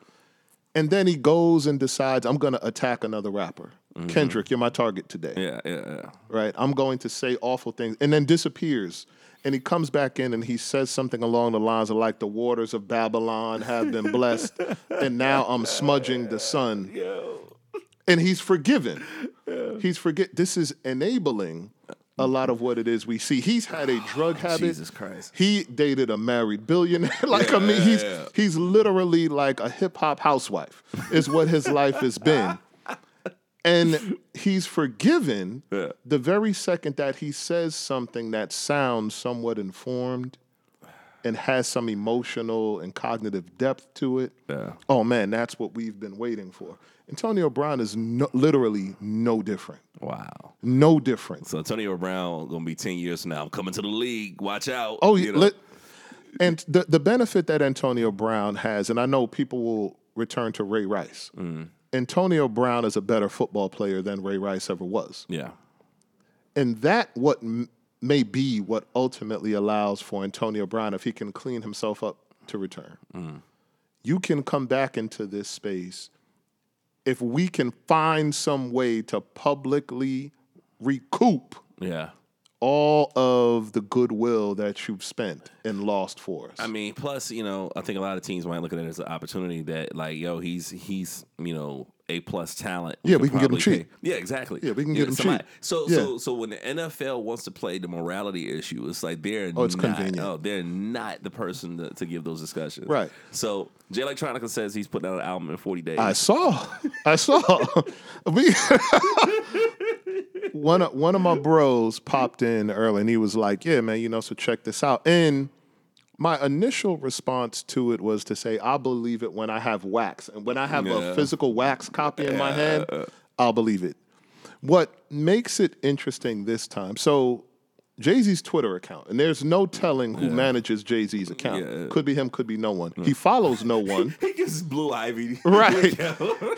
And then he goes and decides, I'm going to attack another rapper. Kendrick, you're my target today. Mm-hmm. Yeah, yeah, yeah. right? I'm going to say awful things, and then disappears. And he comes back in and he says something along the lines of like the waters of Babylon have been blessed, and now I'm smudging the sun. And he's forgiven. He's forget. This is enabling a lot of what it is we see. He's had a drug oh, habit. Jesus Christ. He dated a married billionaire. like I mean, he's he's literally like a hip hop housewife. Is what his life has been. And he's forgiven the very second that he says something that sounds somewhat informed and has some emotional and cognitive depth to it. Yeah. Oh man, that's what we've been waiting for. Antonio Brown is no, literally no different. Wow. No different. So Antonio Brown gonna be ten years from now. I'm coming to the league. Watch out. Oh, You yeah. know? Let, and the the benefit that Antonio Brown has, and I know people will return to Ray Rice. Mm. Antonio Brown is a better football player than Ray Rice ever was, yeah. and that what m- may be what ultimately allows for Antonio Brown, if he can clean himself up, to return. Mm. You can come back into this space if we can find some way to publicly recoup Yeah. all of the goodwill that you've spent and lost for us. I mean, plus, you know, I think a lot of teams might look at it as an opportunity that, like, yo, he's he's, you know, A plus talent. Yeah, we can get 'em probably cheap. pay- Yeah, exactly. Yeah, we can You get know, 'em somebody- cheap. So Yeah. so so when the NFL wants to play the morality issue, it's like they're Oh, it's not, convenient. Oh, they're not the person to, to give those discussions. Right. So Jay Electronica says he's putting out an album in 40 days. I saw. I saw. we, one of one of my bros popped in early and he was like, "Yeah, man, you know, so check this out." And my initial response to it was to say, "I believe it when I have wax, and when I have Yeah. a physical wax copy in my hand, I'll believe it." What makes it interesting this time? So. Jay Z's Twitter account, and there's no telling who manages Jay Z's account. Yeah. Could be him, could be no one. He follows no one. he gets blue ivy. Right.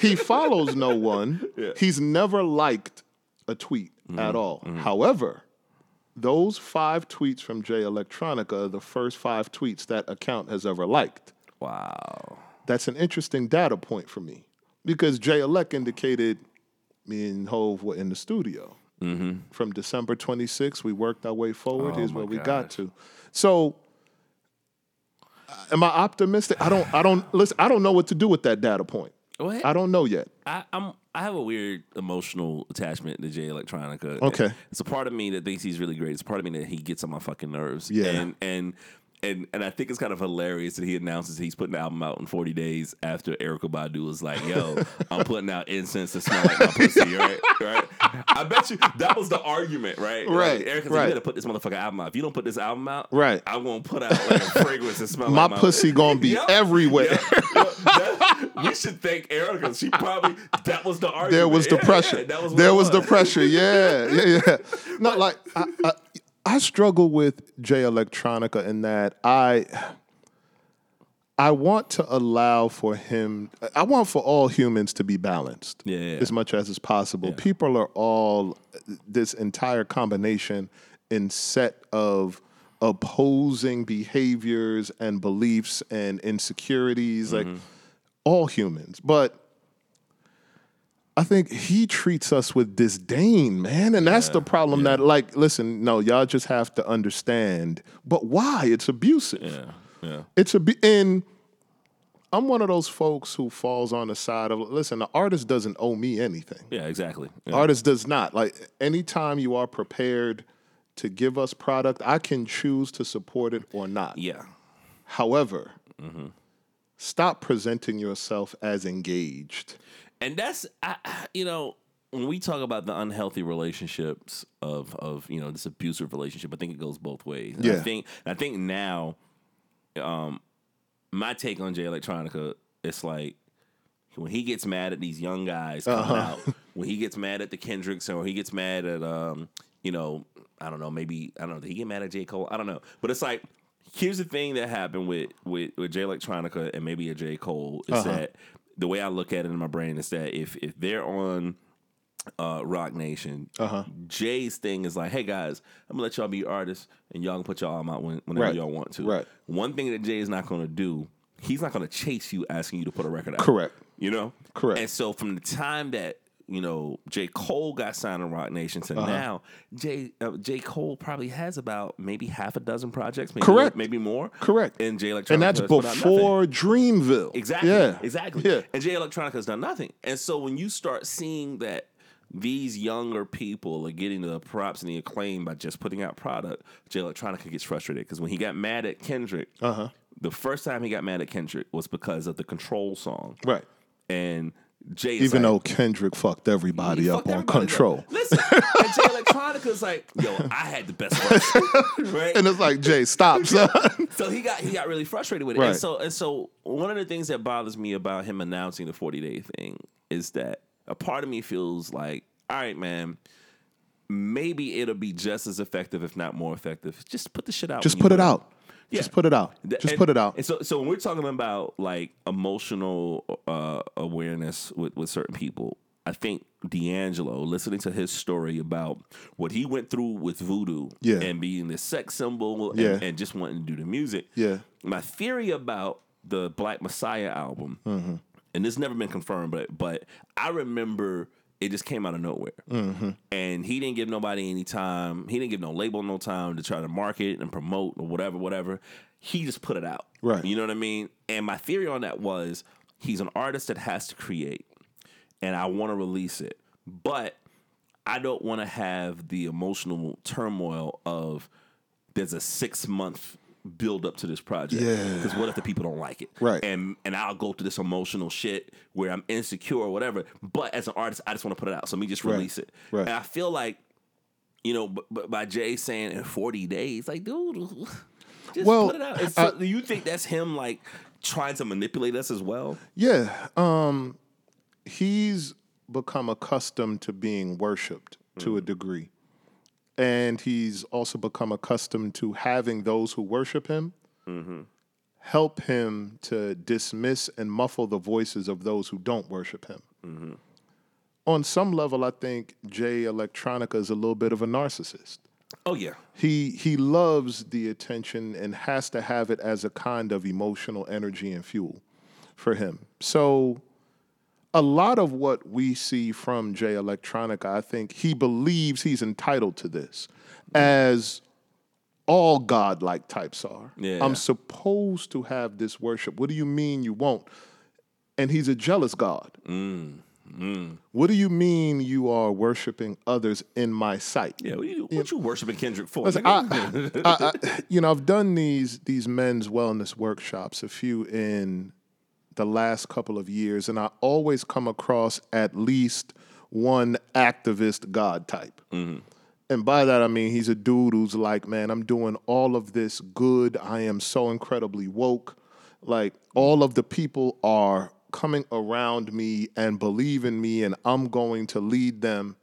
he follows no one. He's never liked a tweet Mm-hmm. at all. However, those five tweets from Jay Electronica are the first five tweets that account has ever liked. wow. That's an interesting data point for me because Jay Elect indicated me and Hove were in the studio. From December 26th, we worked our way forward. Mm-hmm. Oh, Here's where we got to. So, uh, am I optimistic? I don't. I don't. Listen. I don't know what to do with that data point. What? I don't know yet. I, I'm I have a weird emotional attachment to Jay Electronica. Okay. It's a part of me that thinks he's really great. It's a part of me that he gets on my fucking nerves. Yeah. And and and and I think it's kind of hilarious that he announces he's putting the album out in 40 days after Erykah Badu was like, "Yo, I'm putting out incense that smell like my pussy." Right, right. I bet you that was the argument, right? Right, Like, Erykah's right. like, "You gotta put this motherfucker album out. If you don't put this album out, Right. I'm gonna put out like a fragrance that smells My like my pussy gonna be Yep. everywhere. Yep. Yep. That- we should thank Erykah. She probably that was the argument. There was the Yeah, pressure. yeah, that was there it was the pressure. Yeah, yeah, yeah. Not like I, I, I struggle with Jay Electronica in that I I want to allow for him. I want for all humans to be balanced, Yeah, yeah, yeah. as much as is possible. People are all this entire combination in set of opposing behaviors and beliefs and insecurities, like Mm-hmm. All humans, but. I think he treats us with disdain, man. And that's the problem that, like, listen, no, y'all just have to understand. But why? It's abusive. Yeah, yeah. It's a and I'm one of those folks who falls on the side of listen, the artist doesn't owe me anything. Yeah, exactly. Yeah. Artist does not. Like anytime you are prepared to give us product, I can choose to support it or not. yeah. However, mm-hmm. Stop presenting yourself as engaged. And that's I, I- you know when we talk about the unhealthy relationships of of you know this abusive relationship, I think it goes both ways. And I think I think now, um, my take on Jay Electronica, it's like when he gets mad at these young guys coming Uh-huh. out, when he gets mad at the Kendricks, or he gets mad at um, you know, I don't know, maybe I don't know, did he get mad at J Cole? I don't know, but it's like. Here's the thing that happened with with, with Jay Electronica and maybe a J Cole is Uh-huh. that the way I look at it in my brain is that if if they're on uh, Roc Nation, Uh-huh. Jay's thing is like, hey guys, I'm gonna let y'all be artists and y'all can put y'all album out when, whenever Right. y'all want to. Right. One thing that Jay is not gonna do, he's not gonna chase you asking you to put a record out. Correct. You know? Correct. And so from the time that you know J Cole got signed to Roc Nation to Uh-huh. now, J uh, J Cole probably has about maybe half a dozen projects, maybe Correct. maybe more. Correct. And Jay Electronica And that's has put out before Dreamville. Exactly. Yeah. Exactly. Yeah. And Jay Electronica has done nothing. And so when you start seeing that these younger people are getting the props and the acclaim by just putting out product, Jay Electronica gets frustrated because when he got mad at Kendrick, Uh-huh. the first time he got mad at Kendrick was because of the Control song. Right. And Jay, Even like, though Kendrick fucked everybody he up fucked on everybody up. control. Listen, and Jay Electronica's like, yo, I had the best verse. right? And it's like, Jay, stop, son. So he got he got really frustrated with it. Right. And so and so one of the things that bothers me about him announcing the 40 day thing is that a part of me feels like, all right, man, maybe it'll be just as effective, if not more effective. Just put the shit out. Just put it out. Yeah. Just put it out. Just and- put it out. And so, so when we're talking about like emotional uh, awareness with, with certain people, I think D'Angelo, listening to his story about what he went through with voodoo Yeah. and being this sex symbol and, Yeah. and just wanting to do the music. Yeah. My theory about the Black Messiah album, Mm-hmm. and this never been confirmed, but but I remember it just came out of nowhere. Mm-hmm. And he didn't give nobody any time. He didn't give no label no time to try to market and promote or whatever, whatever. He just put it out. Right. You know what I mean? And my theory on that was he's an artist that has to create. and I want to release it, but I don't want to have the emotional turmoil of there's a six month build up to this project. Yeah. Because what if the people don't like it? Right. And and I'll go through this emotional shit where I'm insecure or whatever. But as an artist, I just want to put it out. So let me just Right. release it. Right. And I feel like, you know, b- b- by Jay saying in 40 days, like, dude, just Well, put it out. It's I- do you think that's him like trying to manipulate us as well? Yeah. Um, he's become accustomed to being worshiped to a degree. And he's also become accustomed to having those who worship him mm-hmm. help him to dismiss and muffle the voices of those who don't worship him. Mm-hmm. On some level, I think Jay Electronica is a little bit of a narcissist Oh yeah. he he loves the attention and has to have it as a kind of emotional energy and fuel for him. So a lot of what we see from Jay Electronica, I think he believes he's entitled to this, mm. as all godlike types are. Yeah. I'm supposed to have this worship. What do you mean you won't? And he's a jealous God. Mm, mm. What do you mean you are worshiping others in my sight? Yeah. What you, what you worshiping Kendrick for? Listen, nigga? I, I, you know, I've done these these men's wellness workshops, a few in the last couple of years, and I always come across at least one activist God type. Mm-hmm. And by that I mean he's a dude who's like, man, I'm doing all of this good. I am so incredibly woke. Like all of the people are coming around me and believe in me, and I'm going to lead them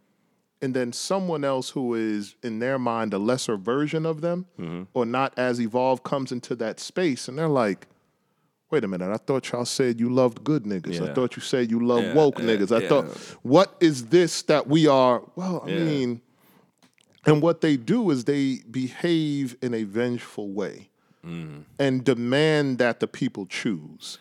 and then someone else who is in their mind a lesser version of them mm-hmm. or not as evolved comes into that space and they're like wait a minute i thought y'all said you loved good niggas i thought you said you love Yeah, woke yeah, niggas i yeah. thought what is this that we are well i Yeah. mean and what they do is they behave in a vengeful way Mm-hmm. and demand that the people choose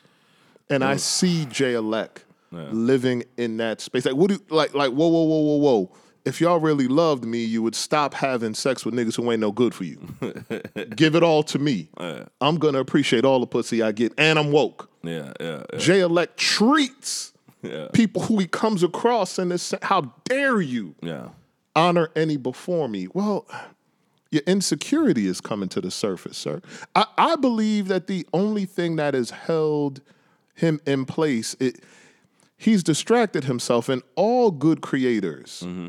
and I see Jay Elect living in that space. Like, what do you, like, like, whoa, whoa, whoa, whoa, whoa. If y'all really loved me, you would stop having sex with niggas who ain't no good for you. Give it all to me. I'm gonna appreciate all the pussy I get, and I'm woke. yeah. Yeah. Yeah. Jay Elect treats Yeah. people who he comes across in this. How dare you Yeah. honor any before me? Well, your insecurity is coming to the surface, sir. I, I believe that the only thing that has held him in place, it, he's distracted himself, and all good creators, mm-hmm.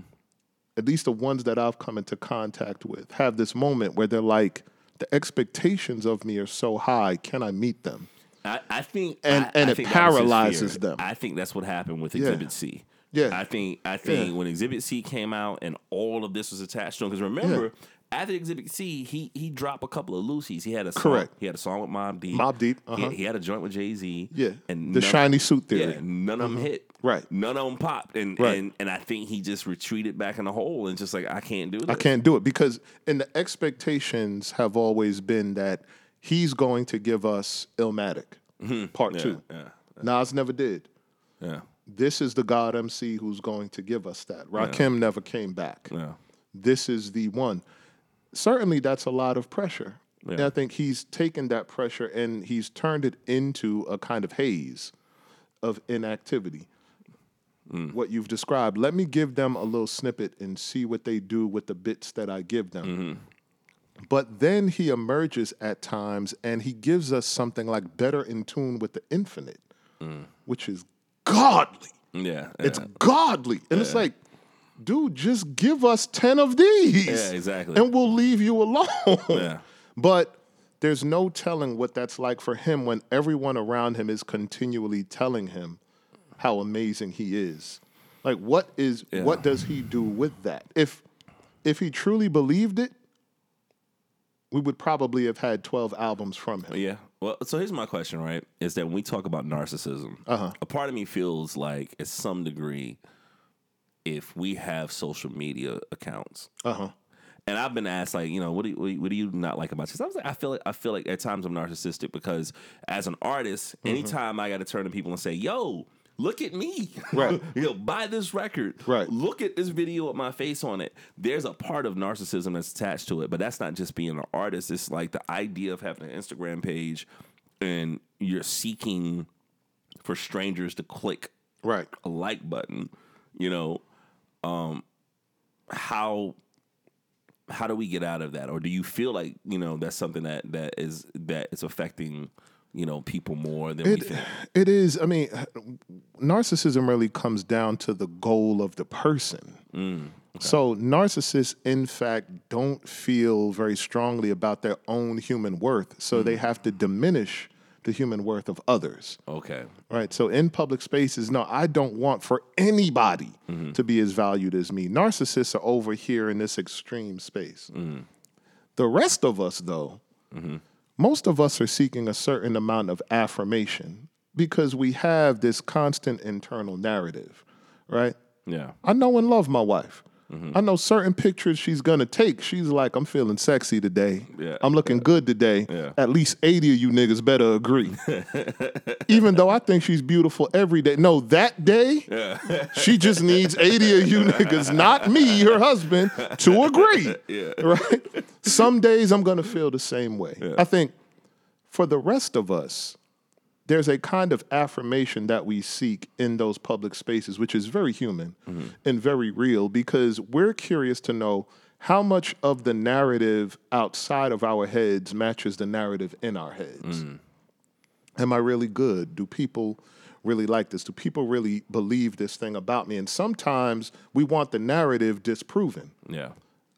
At least the ones that I've come into contact with, have this moment where they're like, the expectations of me are so high, can I meet them? I, I think And- I- and I it think that was his paralyzes them. I think that's what happened with Exhibit C. Yeah. I think I think Yeah. when Exhibit C came out and all of this was attached to him, because remember. After Exhibit C, he he dropped a couple of loosies. He had a song, Correct. He had a song with Mobb Deep. Mobb Deep, He- uh-huh. He, had a joint with Jay Z. Yeah, and the none- shiny suit theory. Yeah, none of them hit. Right. None of them popped, and Right. and and I think he just retreated back in the hole and just like I can't do it. I can't do it because and the expectations have always been that he's going to give us Illmatic part two. Mm-hmm. yeah, Nas never did. Yeah. This is the God MC who's going to give us that. Rakim never came back. Yeah. This is the one. Certainly, that's a lot of pressure. And I think he's taken that pressure and he's turned it into a kind of haze of inactivity. Mm. What you've described. Let me give them a little snippet and see what they do with the bits that I give them. Mm-hmm. But then he emerges at times and he gives us something like better in tune with the infinite, Mm. which is godly. Yeah. It's godly. And it's like, dude, just give us 10 of these. Yeah, exactly. And we'll leave you alone. Yeah. But there's no telling what that's like for him when everyone around him is continually telling him how amazing he is. Like what is Yeah. what does he do with that? If if he truly believed it, we would probably have had 12 albums from him. Yeah. Well, so here's my question, right? Is that when we talk about narcissism, Uh-huh. a part of me feels like, at some degree, if we have social media accounts, Uh-huh. and I've been asked, like, you know, what do you, what do you, what do you not like about this? I was like, I feel like I feel like at times I'm narcissistic because as an artist, Mm-hmm. anytime I got to turn to people and say, "Yo, look at me," Right. you know, buy this record, Right. Look at this video with my face on it. There's a part of narcissism that's attached to it, but that's not just being an artist. It's like the idea of having an Instagram page and you're seeking for strangers to click Right. a like button, you know, um, how how do we get out of that, or do you feel like you know that's something that that is that is affecting you know people more than we It, think? it is. I mean, narcissism really comes down to the goal of the person. Mm, So narcissists, in fact, don't feel very strongly about their own human worth. So Mm. they have to diminish the human worth of others. Okay, Right. So in public spaces, no, I don't want for anybody Mm-hmm. to be as valued as me. Narcissists are over here in this extreme space. Mm-hmm. The rest of us, though, most of us are seeking a certain amount of affirmation because we have this constant internal narrative, right? yeah, I know and love my wife. Mm-hmm. I know certain pictures she's gonna take. She's like, I'm feeling sexy today. Yeah. I'm looking good today. Yeah. At least 80 of you niggas better agree. Even though I think she's beautiful every day. No, that day, she just needs 80 of you niggas, not me, her husband, to agree. Yeah. Right? Some days I'm gonna feel the same way. I think for the rest of us, there's a kind of affirmation that we seek in those public spaces, which is very human mm-hmm. and very real because we're curious to know how much of the narrative outside of our heads matches the narrative in our heads. Mm. Am I really good? Do people really like this? Do people really believe this thing about me? And sometimes we want the narrative disproven. yeah,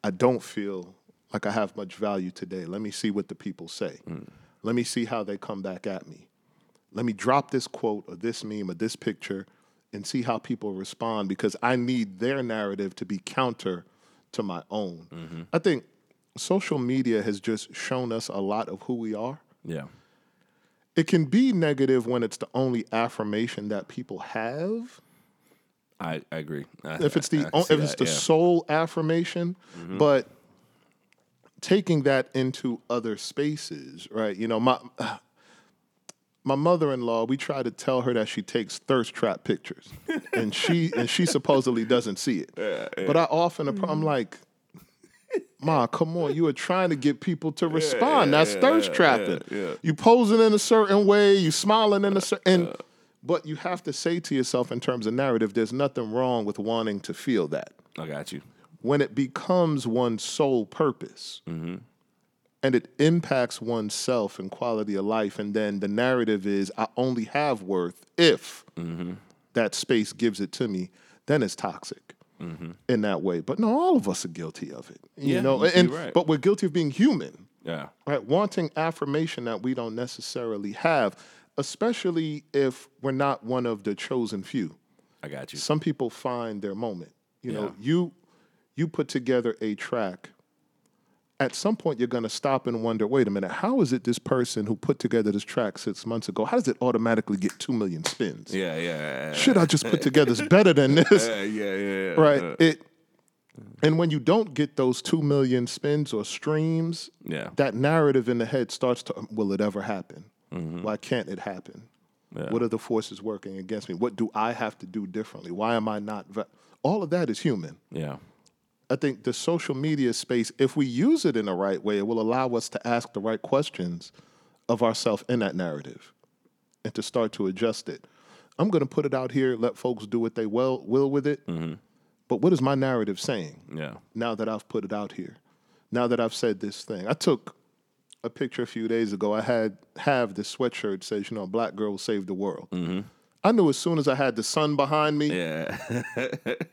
I don't feel like I have much value today. Let me see what the people say. Mm. Let me see how they come back at me. Let me drop this quote or this meme or this picture and see how people respond because I need their narrative to be counter to my own. I think social media has just shown us a lot of who we are. yeah, It can be negative when it's the only affirmation that people have. I, I agree. I- if it's the I if it's that, the yeah. Mm-hmm. sole affirmation, but taking that into other spaces, right? You know, my my mother-in-law, we try to tell her that she takes thirst trap pictures, and she and she supposedly doesn't see it. But I often Mm-hmm. I'm like. Ma, come on! You are trying to get people to respond. That's thirst trapping. yeah. You posing in a certain way. You smiling in a certain. And, but you have to say to yourself, in terms of narrative, there's nothing wrong with wanting to feel that. I got you. When it becomes one's sole purpose, and it impacts one's self and quality of life, and then the narrative is, I only have worth if mm-hmm. that space gives it to me, then it's toxic. Mm-hmm. In that way, but no, all of us are guilty of it. You Yeah, know, and right. but we're guilty of being human Yeah, right? Wanting affirmation that we don't necessarily have, especially if we're not one of the chosen few. I got you. Some people find their moment. You know, you you put together a track. At some point, you're going to stop and wonder, wait a minute, how is it this person who put together this track six months ago, how does it automatically get two million spins? Yeah, yeah, yeah. should I just put together is better than this yeah, yeah, yeah, yeah. right? It and when you don't get those two million spins or streams, Yeah. that narrative in the head starts to um, will it ever happen? Mm-hmm. Why can't it happen? Yeah. What are the forces working against me? What do I have to do differently? Why am I not? Va- All of that is human. yeah, I think the social media space, if we use it in the right way, it will allow us to ask the right questions of ourselves in that narrative and to start to adjust it. I'm going to put it out here, let folks do what they will, will with it. Mm-hmm. But what is my narrative saying yeah, now that I've put it out here? Now that I've said this thing. I took a picture a few days ago. I had have this sweatshirt says, you know, black girl save the world. Mm-hmm. I knew as soon as I had the sun behind me, yeah,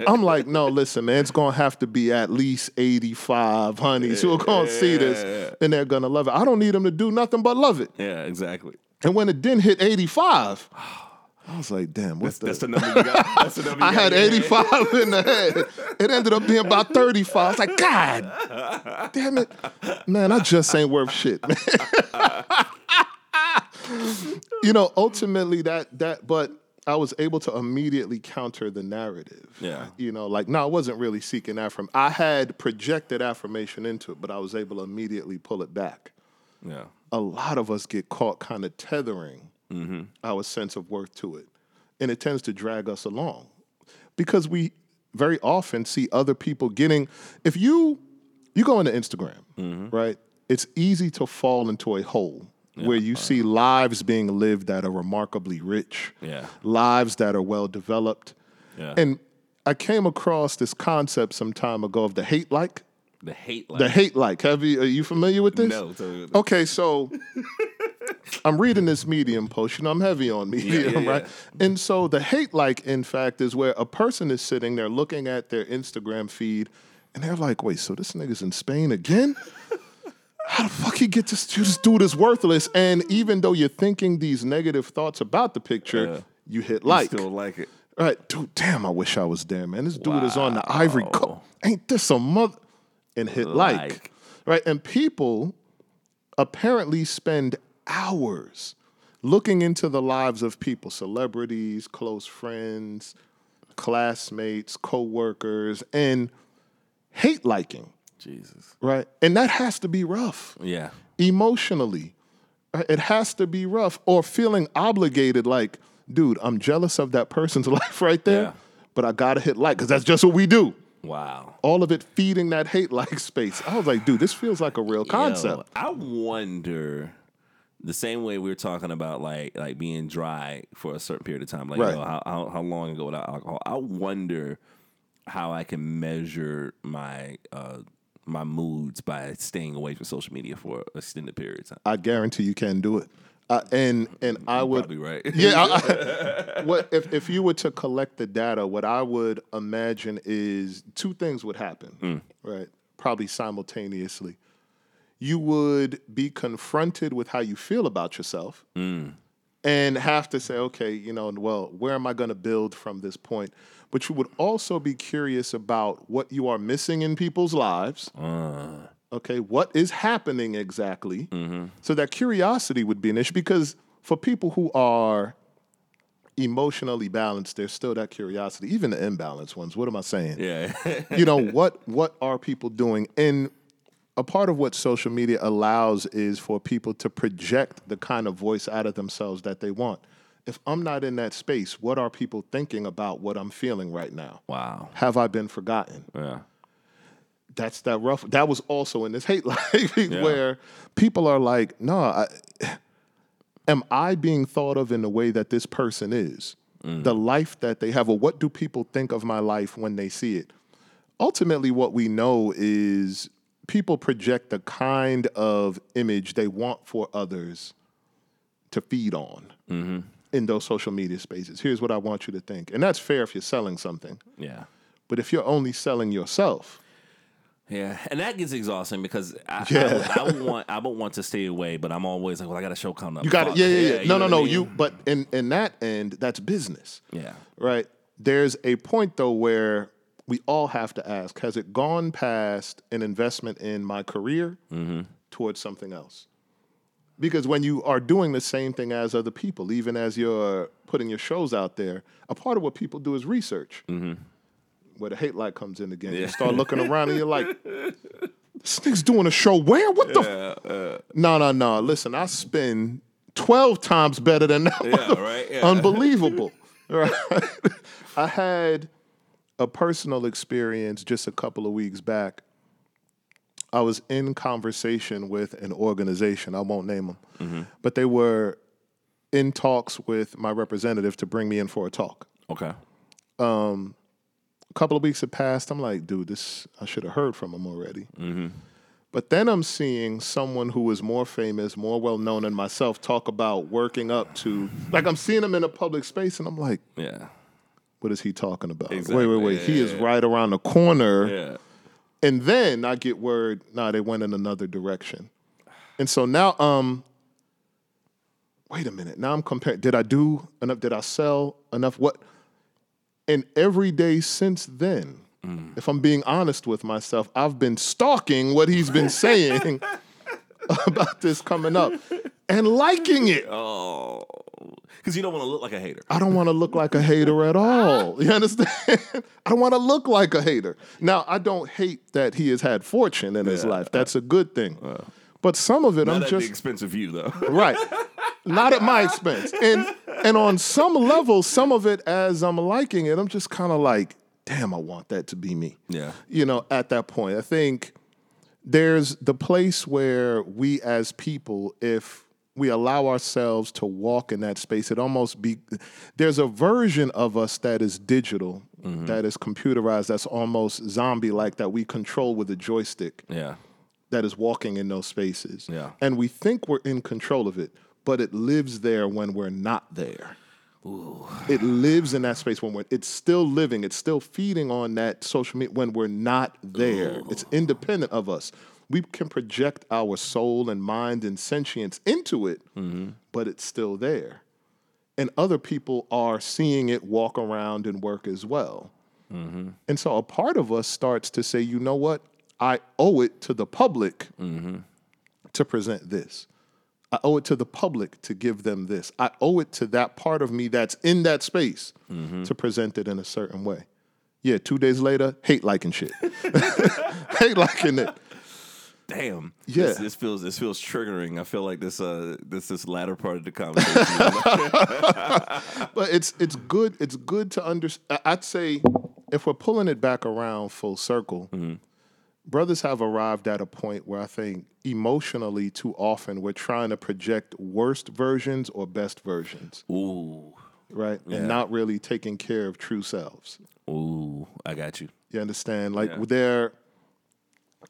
I'm like, no, listen, man, it's gonna have to be at least 85 honeys who are gonna see this and they're gonna love it. I don't need them to do nothing but love it. yeah. Exactly. And when it didn't hit 85, I was like, damn, what's That's the the number you got. That's the number I had in your head. 85 in the head. It ended up being about 35. I was like, God damn it. Man, I just ain't worth shit, man. You know, ultimately that that but I was able to immediately counter the narrative. Yeah. You know, like no, I wasn't really seeking affirmation. I had projected affirmation into it, but I was able to immediately pull it back. Yeah, A lot of us get caught kind of tethering mm-hmm. our sense of worth to it. And it tends to drag us along because we very often see other people getting, if you, you go into Instagram, mm-hmm. right? It's easy to fall into a hole where you see lives being lived that are remarkably rich, Yeah. lives that are well developed. Yeah. And I came across this concept some time ago of the hate like. the hate like The hate like. Have you are you familiar with this? No, what- Okay, so I'm reading this Medium post. You know, I'm heavy on Medium, yeah, right? yeah. And so the hate like, in fact, is where a person is sitting there looking at their Instagram feed, and they're like, "Wait, so this nigga's in Spain again? How the fuck he get this? This dude is worthless." And even though you're thinking these negative thoughts about the picture, Yeah. you hit like. still like it. Right, dude. Damn, I wish I was there, man. This dude is on the Ivory. Coast. Ain't this a mother? And hit like. Like. right? And people apparently spend hours looking into the lives of people, celebrities, close friends, classmates, co-workers, and hate liking, Jesus. right? And that has to be rough Yeah. emotionally. It has to be rough or feeling obligated like, dude, I'm jealous of that person's life right there, Yeah. but I gotta hit like because that's just what we do. Wow. All of it feeding that hate like space. I was like, dude, this feels like a real concept. Yo, I wonder the same way we were talking about like like being dry for a certain period of time, like Right. you know, how, how how long ago without alcohol. I wonder how I can measure my uh my moods by staying away from social media for an extended period of time. I guarantee you can do it. Uh, and and I would right. yeah. I, I- what if if you were to collect the data? What I would imagine is two things would happen, right? Probably simultaneously. You would be confronted with how you feel about yourself, and have to say, okay, you know, well, where am I going to build from this point? But you would also be curious about what you are missing in people's lives. Uh. Okay, what is happening exactly? Mm-hmm. So that curiosity would be an issue because for people who are emotionally balanced, there's still that curiosity. Even the imbalanced ones. What am I saying? yeah. you know what what are people doing and a part of what social media allows is for people to project the kind of voice out of themselves that they want if i'm not in that space what are people thinking about what i'm feeling right now? Wow. have i been forgotten? Yeah. that's that rough that was also in this hate life where people are like no I, am i being thought of in the way that this person is? Mm. The life that they have or what do people think of my life when they see it? Ultimately what we know is people project the kind of image they want for others to feed on mm-hmm. In those social media spaces here's what i want you to think and that's fair if you're selling something Yeah. but if you're only selling yourself Yeah, and that gets exhausting because I, Yeah. I, I would want I would want to stay away, but I'm always like, well, I got a show coming up. You got it. Fuck. Yeah, yeah, yeah. you No, no, I no. mean? You, but in in that end, that's business, Yeah, right? There's a point though where we all have to ask: Has it gone past an investment in my career mm-hmm. towards something else? Because when you are doing the same thing as other people, even as you're putting your shows out there, a part of what people do is research. Mm-hmm. Where the hate like comes in again, you start looking around and you're like, "This nigga's doing a show where? What the? f-" No, no, no. Listen, I spend twelve times better than that. yeah, right. Yeah. Unbelievable. right? I had a personal experience just a couple of weeks back. I was in conversation with an organization, I won't name them, but they were in talks with my representative to bring me in for a talk. okay. Um, a couple of weeks had passed. I'm like, dude, this I should have heard from him already. Mm-hmm. But then I'm seeing someone who is more famous, more well known than myself talk about working up to like I'm seeing him in a public space, and I'm like, Yeah. what is he talking about? Exactly. Wait, wait, wait. Yeah, he yeah, is yeah. right around the corner. And then I get word, nah, they went in another direction. And so now, um, wait a minute. Now I'm comparing. Did I do enough? Did I sell enough? What? And every day since then, Mm. if I'm being honest with myself, I've been stalking what he's been saying about this coming up and liking it. Oh, because you don't want to look like a hater. I don't want to look like a hater at all. You understand? I don't want to look like a hater. Now, I don't hate that he has had fortune in his life. That's a good thing. But some of it, Not I'm at just expensive. of you, though. right, not at my expense. And and on some level, some of it, as I'm liking it, I'm just kind of like, damn, I want that to be me. Yeah. You know, at that point, I think there's the place where we as people, if we allow ourselves to walk in that space, it almost be there's a version of us that is digital, Mm-hmm. that is computerized, that's almost zombie like that we control with a joystick Yeah. that is walking in those spaces. Yeah. And we think we're in control of it, but it lives there when we're not there. It lives in that space when we're it's still living, it's still feeding on that social media when we're not there. It's independent of us. We can project our soul and mind and sentience into it, mm-hmm. but it's still there. And other people are seeing it walk around and work as well. Mm-hmm. And so a part of us starts to say, you know what? I owe it to the public mm-hmm. to present this. I owe it to the public to give them this. I owe it to that part of me that's in that space to present it in a certain way. Yeah, two days later, hate liking shit. hate liking it. Damn. Yeah. This, this feels this feels triggering. I feel like this uh this this latter part of the conversation. But it's it's good. It's good to understand. I'd say if we're pulling it back around full circle, brothers have arrived at a point where I think emotionally, too often, we're trying to project worst versions or best versions, Ooh. right? Yeah. And not really taking care of true selves. Ooh. I got you. You understand? Like Yeah. there,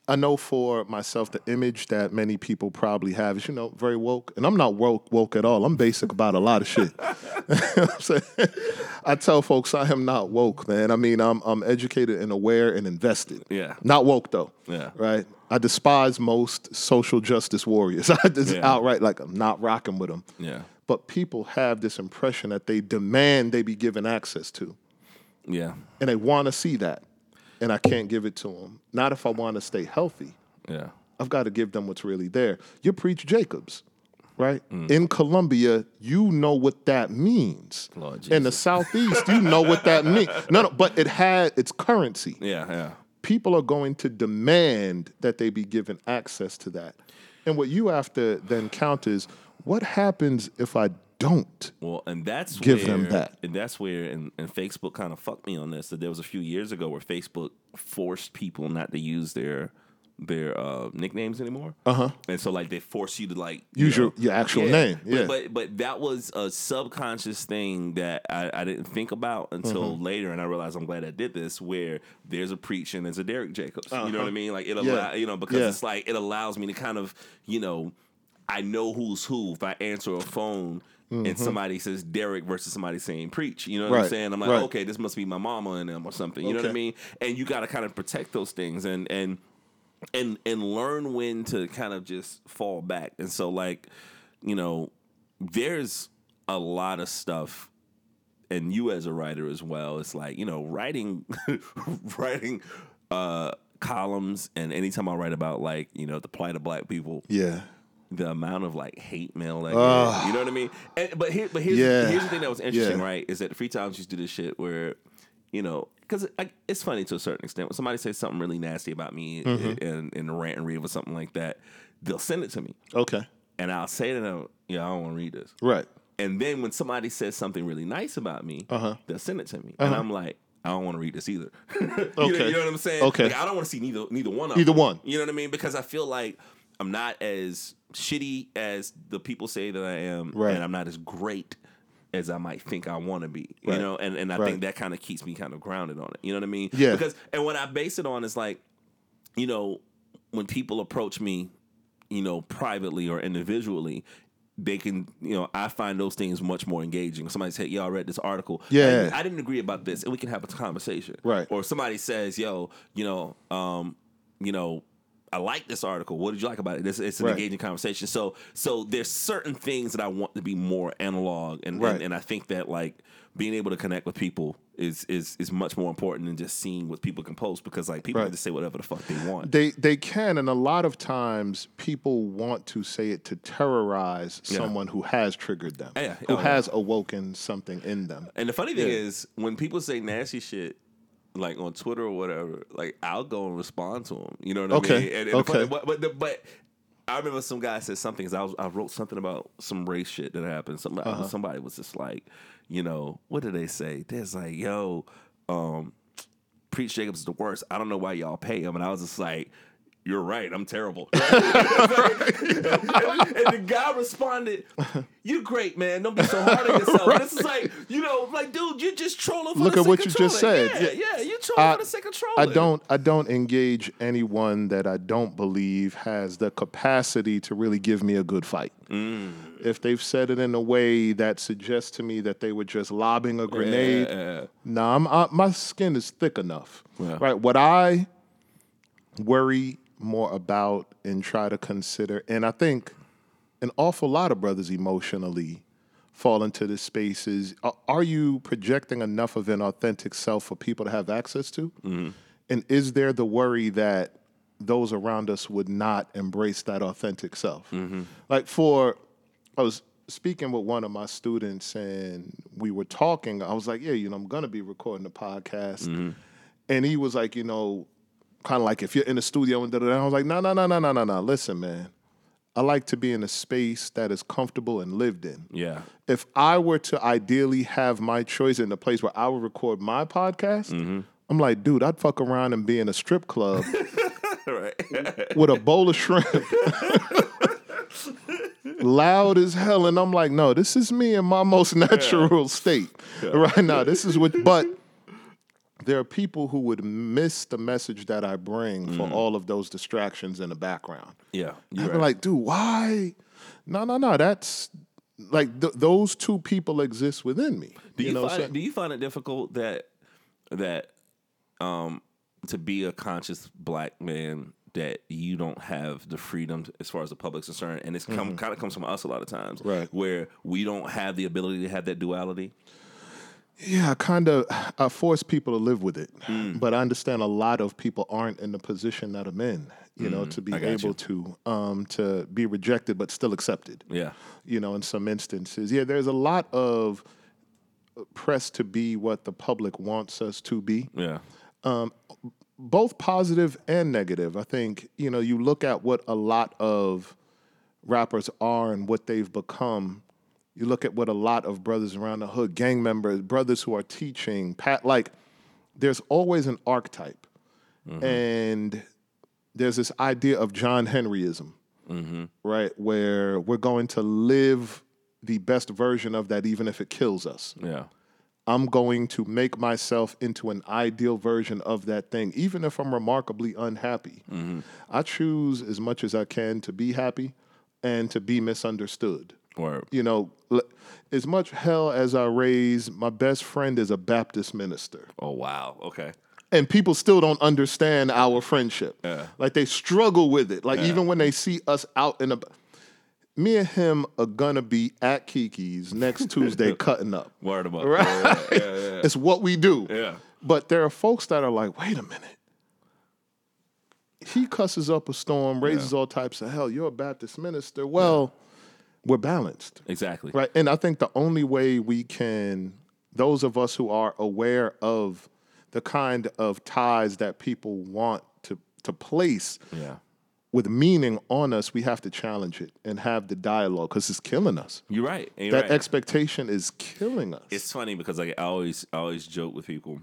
I know for myself, the image that many people probably have is, you know, very woke. And I'm not woke woke at all. I'm basic about a lot of shit. You know what I'm saying? I tell folks I am not woke, man. I mean, I'm I'm educated and aware and invested. Yeah. Not woke though. Yeah. Right. I despise most social justice warriors. I just Yeah. outright like I'm not rocking with them. Yeah. But people have this impression that they demand they be given access to Yeah. and they want to see that, and I can't give it to them. Not if I want to stay healthy. Yeah. I've got to give them what's really there. You preach Jacobs, right? Mm. In Columbia, you know what that means. In the southeast, you know what that means. No, no, but it had its currency. Yeah. Yeah. People are going to demand that they be given access to that. And what you have to then count is what happens if I don't? Well, and that's Give where, them that. and that's where, and, and Facebook kind of fucked me on this. That there was a few years ago where Facebook forced people not to use their their uh, nicknames anymore. Uh huh. And so like they force you to like you Uh-huh. Use your- know- your actual Yeah. name, But- yeah. But, but that was a subconscious thing that I, I didn't think about until Mm-hmm. later, and I realized I'm glad I did this. Where there's a preach and there's a Derek Jacobs. You know what I mean? Like it allow Uh-huh. Yeah. you know because Yeah. it's like it allows me to kind of you know I know who's who if I answer a phone and somebody says Derek versus somebody saying preach. You know what I'm Mm-hmm. Saying? I'm like, right. okay, this must be my mama and them or something. You know what I mean? And you got to kind of protect those things and and and and learn when to kind of just fall back. And so like, you know, there's a lot of stuff and you as a writer as well it's like you know writing writing uh columns and anytime i write about like you know the plight of black people Yeah. The amount of like hate mail that get, you know what I mean? And, but here, but here's Yeah. here's the thing that was interesting, Yeah. right? Is that the Free Times used to do this shit where, you know, because it's funny to a certain extent. When somebody says something really nasty about me Mm-hmm. in, in a rant and rave or something like that, they'll send it to me, Okay. and I'll say to them, "Yeah, I don't want to read this." Right. And then when somebody says something really nice about me, Uh-huh. they'll send it to me, and I'm like. I don't want to read this either. you, know, Okay. you know what I'm saying? Okay. Like, I don't want to see neither neither one of Either them. one. You know what I mean? Because I feel like I'm not as shitty as the people say that I am, Right. and I'm not as great as I might think I want to be. You know, and and I Right. think that kind of keeps me kind of grounded on it. You know what I mean? Yeah. Because and what I base it on is like, you know, when people approach me, you know, privately or individually. They can, you know, I find those things much more engaging. Somebody say, "Yo, I read this article. Yeah. I, I didn't agree about this, and we can have a conversation." Right. Or somebody says, "Yo, you know, um, you know, I like this article. What did you like about it?" It's, it's an Right. engaging conversation. So, so there's certain things that I want to be more analog, and Right. and, and I think that like being able to connect with people is is is much more important than just seeing what people can post because like people Right. just say whatever the fuck they want. They they can, and a lot of times people want to say it to terrorize Yeah. someone who has triggered them, Yeah. who Oh, yeah. has awoken something in them. And the funny thing Yeah. is, when people say nasty shit, like on Twitter or whatever, like I'll go and respond to them. You know what I Okay, mean? And, and okay. but but, but I remember some guy said something. 'cause I was I wrote something about some race shit that happened. Somebody Uh-huh. somebody was just like, you know, what did they say? There's like, yo, um, Preach Jacobs is the worst. I don't know why y'all pay him. And I was just like. You're right. I'm terrible. and, and the guy responded, "You're great, man. Don't be so hard on yourself." This is like, you know, like, dude, you're just trolling. For Look the at what you just said. Yeah, yeah, you trolling I- for the sake of I trolling. don't I don't engage anyone that I don't believe has the capacity to really give me a good fight. Mm. If they've said it in a way that suggests to me that they were just lobbing a grenade, Yeah. nah, I'm, I, my skin is thick enough. Yeah. Right. What I worry more about and try to consider, and I think an awful lot of brothers emotionally fall into this space is are, you projecting enough of an authentic self for people to have access to? Mm-hmm. And is there the worry that those around us would not embrace that authentic self? Mm-hmm. Like for, I was speaking with one of my students and we were talking. I was like, yeah, you know, I'm going to be recording a podcast. Mm-hmm. And he was like, you know, kind of like if you're in the studio and da da da. I was like, no, no, no, no, no, no, no. Listen, man. I like to be in a space that is comfortable and lived in. Yeah. If I were to ideally have my choice in a place where I would record my podcast, mm-hmm. I'm like, dude, I'd fuck around and be in a strip club with a bowl of shrimp. Loud as hell. And I'm like, no, this is me in my most natural state right now. This is what, but there are people who would miss the message that I bring for all of those distractions in the background. Yeah. I'd You're be right. like, dude, why? No, no, no. That's like th- those two people exist within me. Do you, know, find it, do you find it difficult that that um to be a conscious black man that you don't have the freedom as far as the public's concerned, and it's come kind of comes from us a lot of times, Mm-hmm. Right. Where we don't have the ability to have that duality. Yeah, I kind of I force people to live with it, Mm. but I understand a lot of people aren't in the position that I'm in. You know, to be Mm, able you. to um, to be rejected but still accepted. Yeah, You know, in some instances, yeah, there's a lot of press to be what the public wants us to be. yeah, um, both positive and negative. I think, you know, you look at what a lot of rappers are and what they've become. You look at what a lot of brothers around the hood, gang members, brothers who are teaching, pat like there's always an archetype. Mm-hmm. And there's this idea of John Henryism, mm-hmm. right? Where we're going to live the best version of that even if it kills us. yeah, I'm going to make myself into an ideal version of that thing, even if I'm remarkably unhappy. Mm-hmm. I choose as much as I can to be happy and to be misunderstood. Or You know, as much hell as I raise, my best friend is a Baptist minister. oh wow, okay, And people still don't understand our friendship. Yeah. Like they struggle with it. Like even when they see us out in a me and him are gonna be at Kiki's next Tuesday cutting up. word about Right. yeah, yeah, yeah, It's what we do. Yeah. But there are folks that are like, wait a minute. He cusses up a storm, raises all types of hell. You're a Baptist minister. Well, we're balanced. exactly, Right. And I think the only way we can, those of us who are aware of the kind of ties that people want to, to place yeah. with meaning on us, we have to challenge it and have the dialogue because it's killing us. You're right. you're That right. expectation is killing us. it's funny because like I always I always joke with people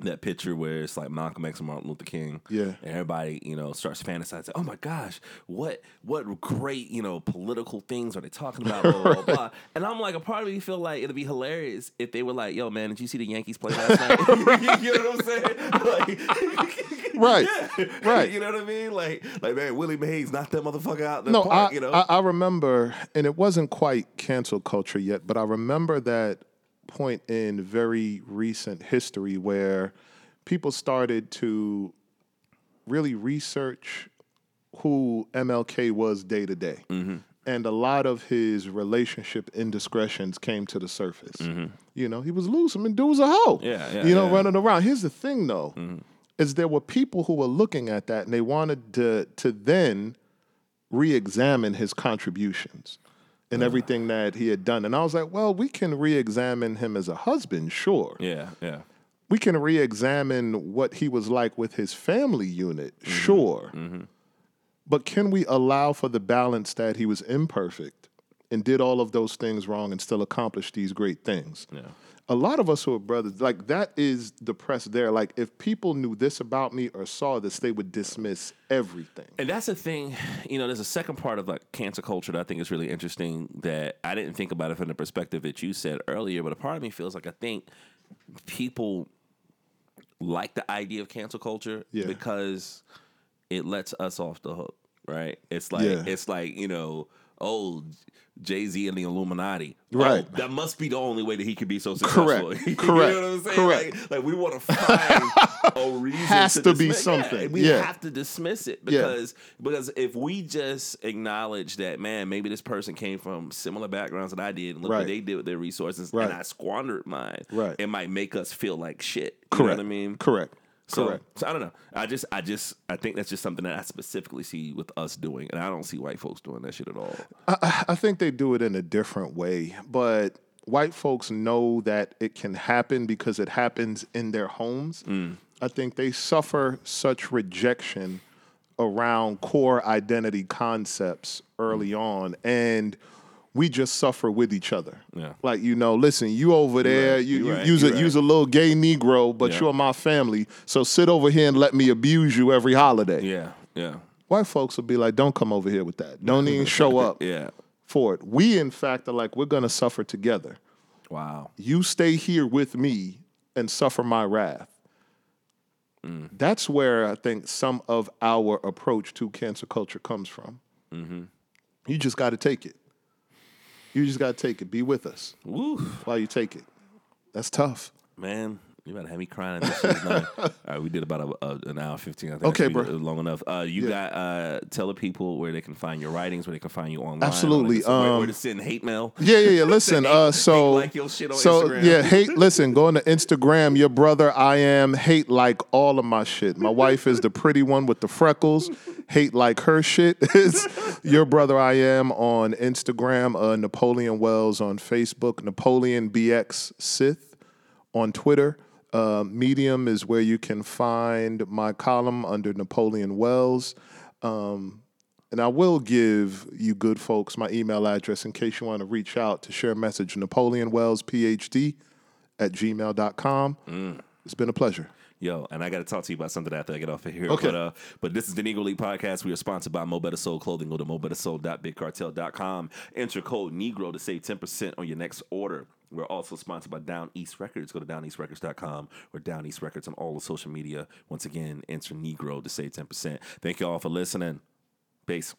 that picture where it's like Malcolm X and Martin Luther King. Yeah. And everybody, you know, starts fantasizing, oh my gosh, what what great, you know, political things are they talking about? Blah, blah, blah, blah. And I'm like, a part of me feel like it'd be hilarious if they were like, yo, man, did you see the Yankees play last night? you know what I'm saying? Like, Right. Yeah. Right. You know what I mean? Like, like man, Willie Mays knocked that motherfucker out the no, park, I, you know? I, I remember, and it wasn't quite cancel culture yet, but I remember that point in very recent history where people started to really research who MLK was day to day. Mm-hmm. And a lot of his relationship indiscretions came to the surface. You know, he was loose. I mean, dude was a hoe. Mm-hmm. Yeah, yeah, You know, yeah. Mm-hmm. running around. Here's the thing, though, is there were people who were looking at that and they wanted to to then re-examine his contributions and everything that he had done. And I was like, well, we can re-examine him as a husband, sure. yeah, yeah. We can re-examine what he was like with his family unit, mm-hmm. sure. Mm-hmm. But can we allow for the balance that he was imperfect and did all of those things wrong and still accomplished these great things. Yeah. A lot of us who are brothers, like that is the press there. Like if people knew this about me or saw this, they would dismiss everything. And that's the thing, you know, there's a second part of like cancel culture that I think is really interesting that I didn't think about it from the perspective that you said earlier, but a part of me feels like I think people like the idea of cancel culture Yeah. because it lets us off the hook, right? It's like Yeah. it's like, you know, oh Jay Z and the Illuminati. Oh, right. Oh, that must be the only way that he could be so successful. Correct. you Correct. know what I'm saying? Correct. Like, like we want to find a reason. Has to be dismiss- yeah, something. we Yeah. have to dismiss it Yeah. because because if we just acknowledge that man, maybe this person came from similar backgrounds that I did, and look Right. what they did with their resources, Right. and I squandered mine. Right. It might make us feel like shit. You Correct. know what I mean? Correct. So, Correct. so I don't know. I just, I just, I think that's just something that I specifically see with us doing, and I don't see white folks doing that shit at all. I, I think they do it in a different way, but white folks know that it can happen because it happens in their homes. Mm. I think they suffer such rejection around core identity concepts early mm. on, and we just suffer with each other. Yeah. Like you know, listen, you over there, right, you, you right, use you a right. use a little gay Negro, but Yeah. you're my family, so sit over here and let me abuse you every holiday. Yeah, yeah, White folks will be like, "Don't come over here with that. Don't even show up." yeah. for it. We, in fact, are like, we're going to suffer together. Wow. You stay here with me and suffer my wrath. Mm. That's where I think some of our approach to cancel culture comes from. Mm-hmm. You just got to take it. You just got to take it. Be with us Woo, while you take it. That's tough. man. You better have me crying. This is not- All right, we did about a, a, an hour fifteen. I think Okay, That should be bro. long enough. Uh, you Yeah. got uh, tell the people where they can find your writings, where they can find you online. Absolutely, all that good stuff, where, um, where to send hate mail. Yeah, yeah, yeah. Listen, Hate- uh, so like your shit on so Instagram. yeah, hate. Listen, go on to Instagram. Your brother, I am hate like all of my shit. My wife is the pretty one with the freckles. Hate like her shit is your brother. I am on Instagram. Uh, Napoleon Wells on Facebook. Napoleon BX Sith on Twitter. Uh, Medium is where you can find my column under Napoleon Wells. Um, and I will give you good folks my email address in case you want to reach out to share a message. Napoleon Wells, PhD at gmail.com. Mm. It's been a pleasure. Yo, and I got to talk to you about something after I get off of here. Okay. But, uh, but this is the Negro League podcast. We are sponsored by Mo' Betta Soul Clothing. Go to mobettasoul.bigcartel.com. Enter code Negro to save 10% on your next order. We're also sponsored by Down East Records. Go to downeastrecords.com or Down East Records on all the social media. Once again, enter Negro to save 10%. Thank you all for listening. Peace.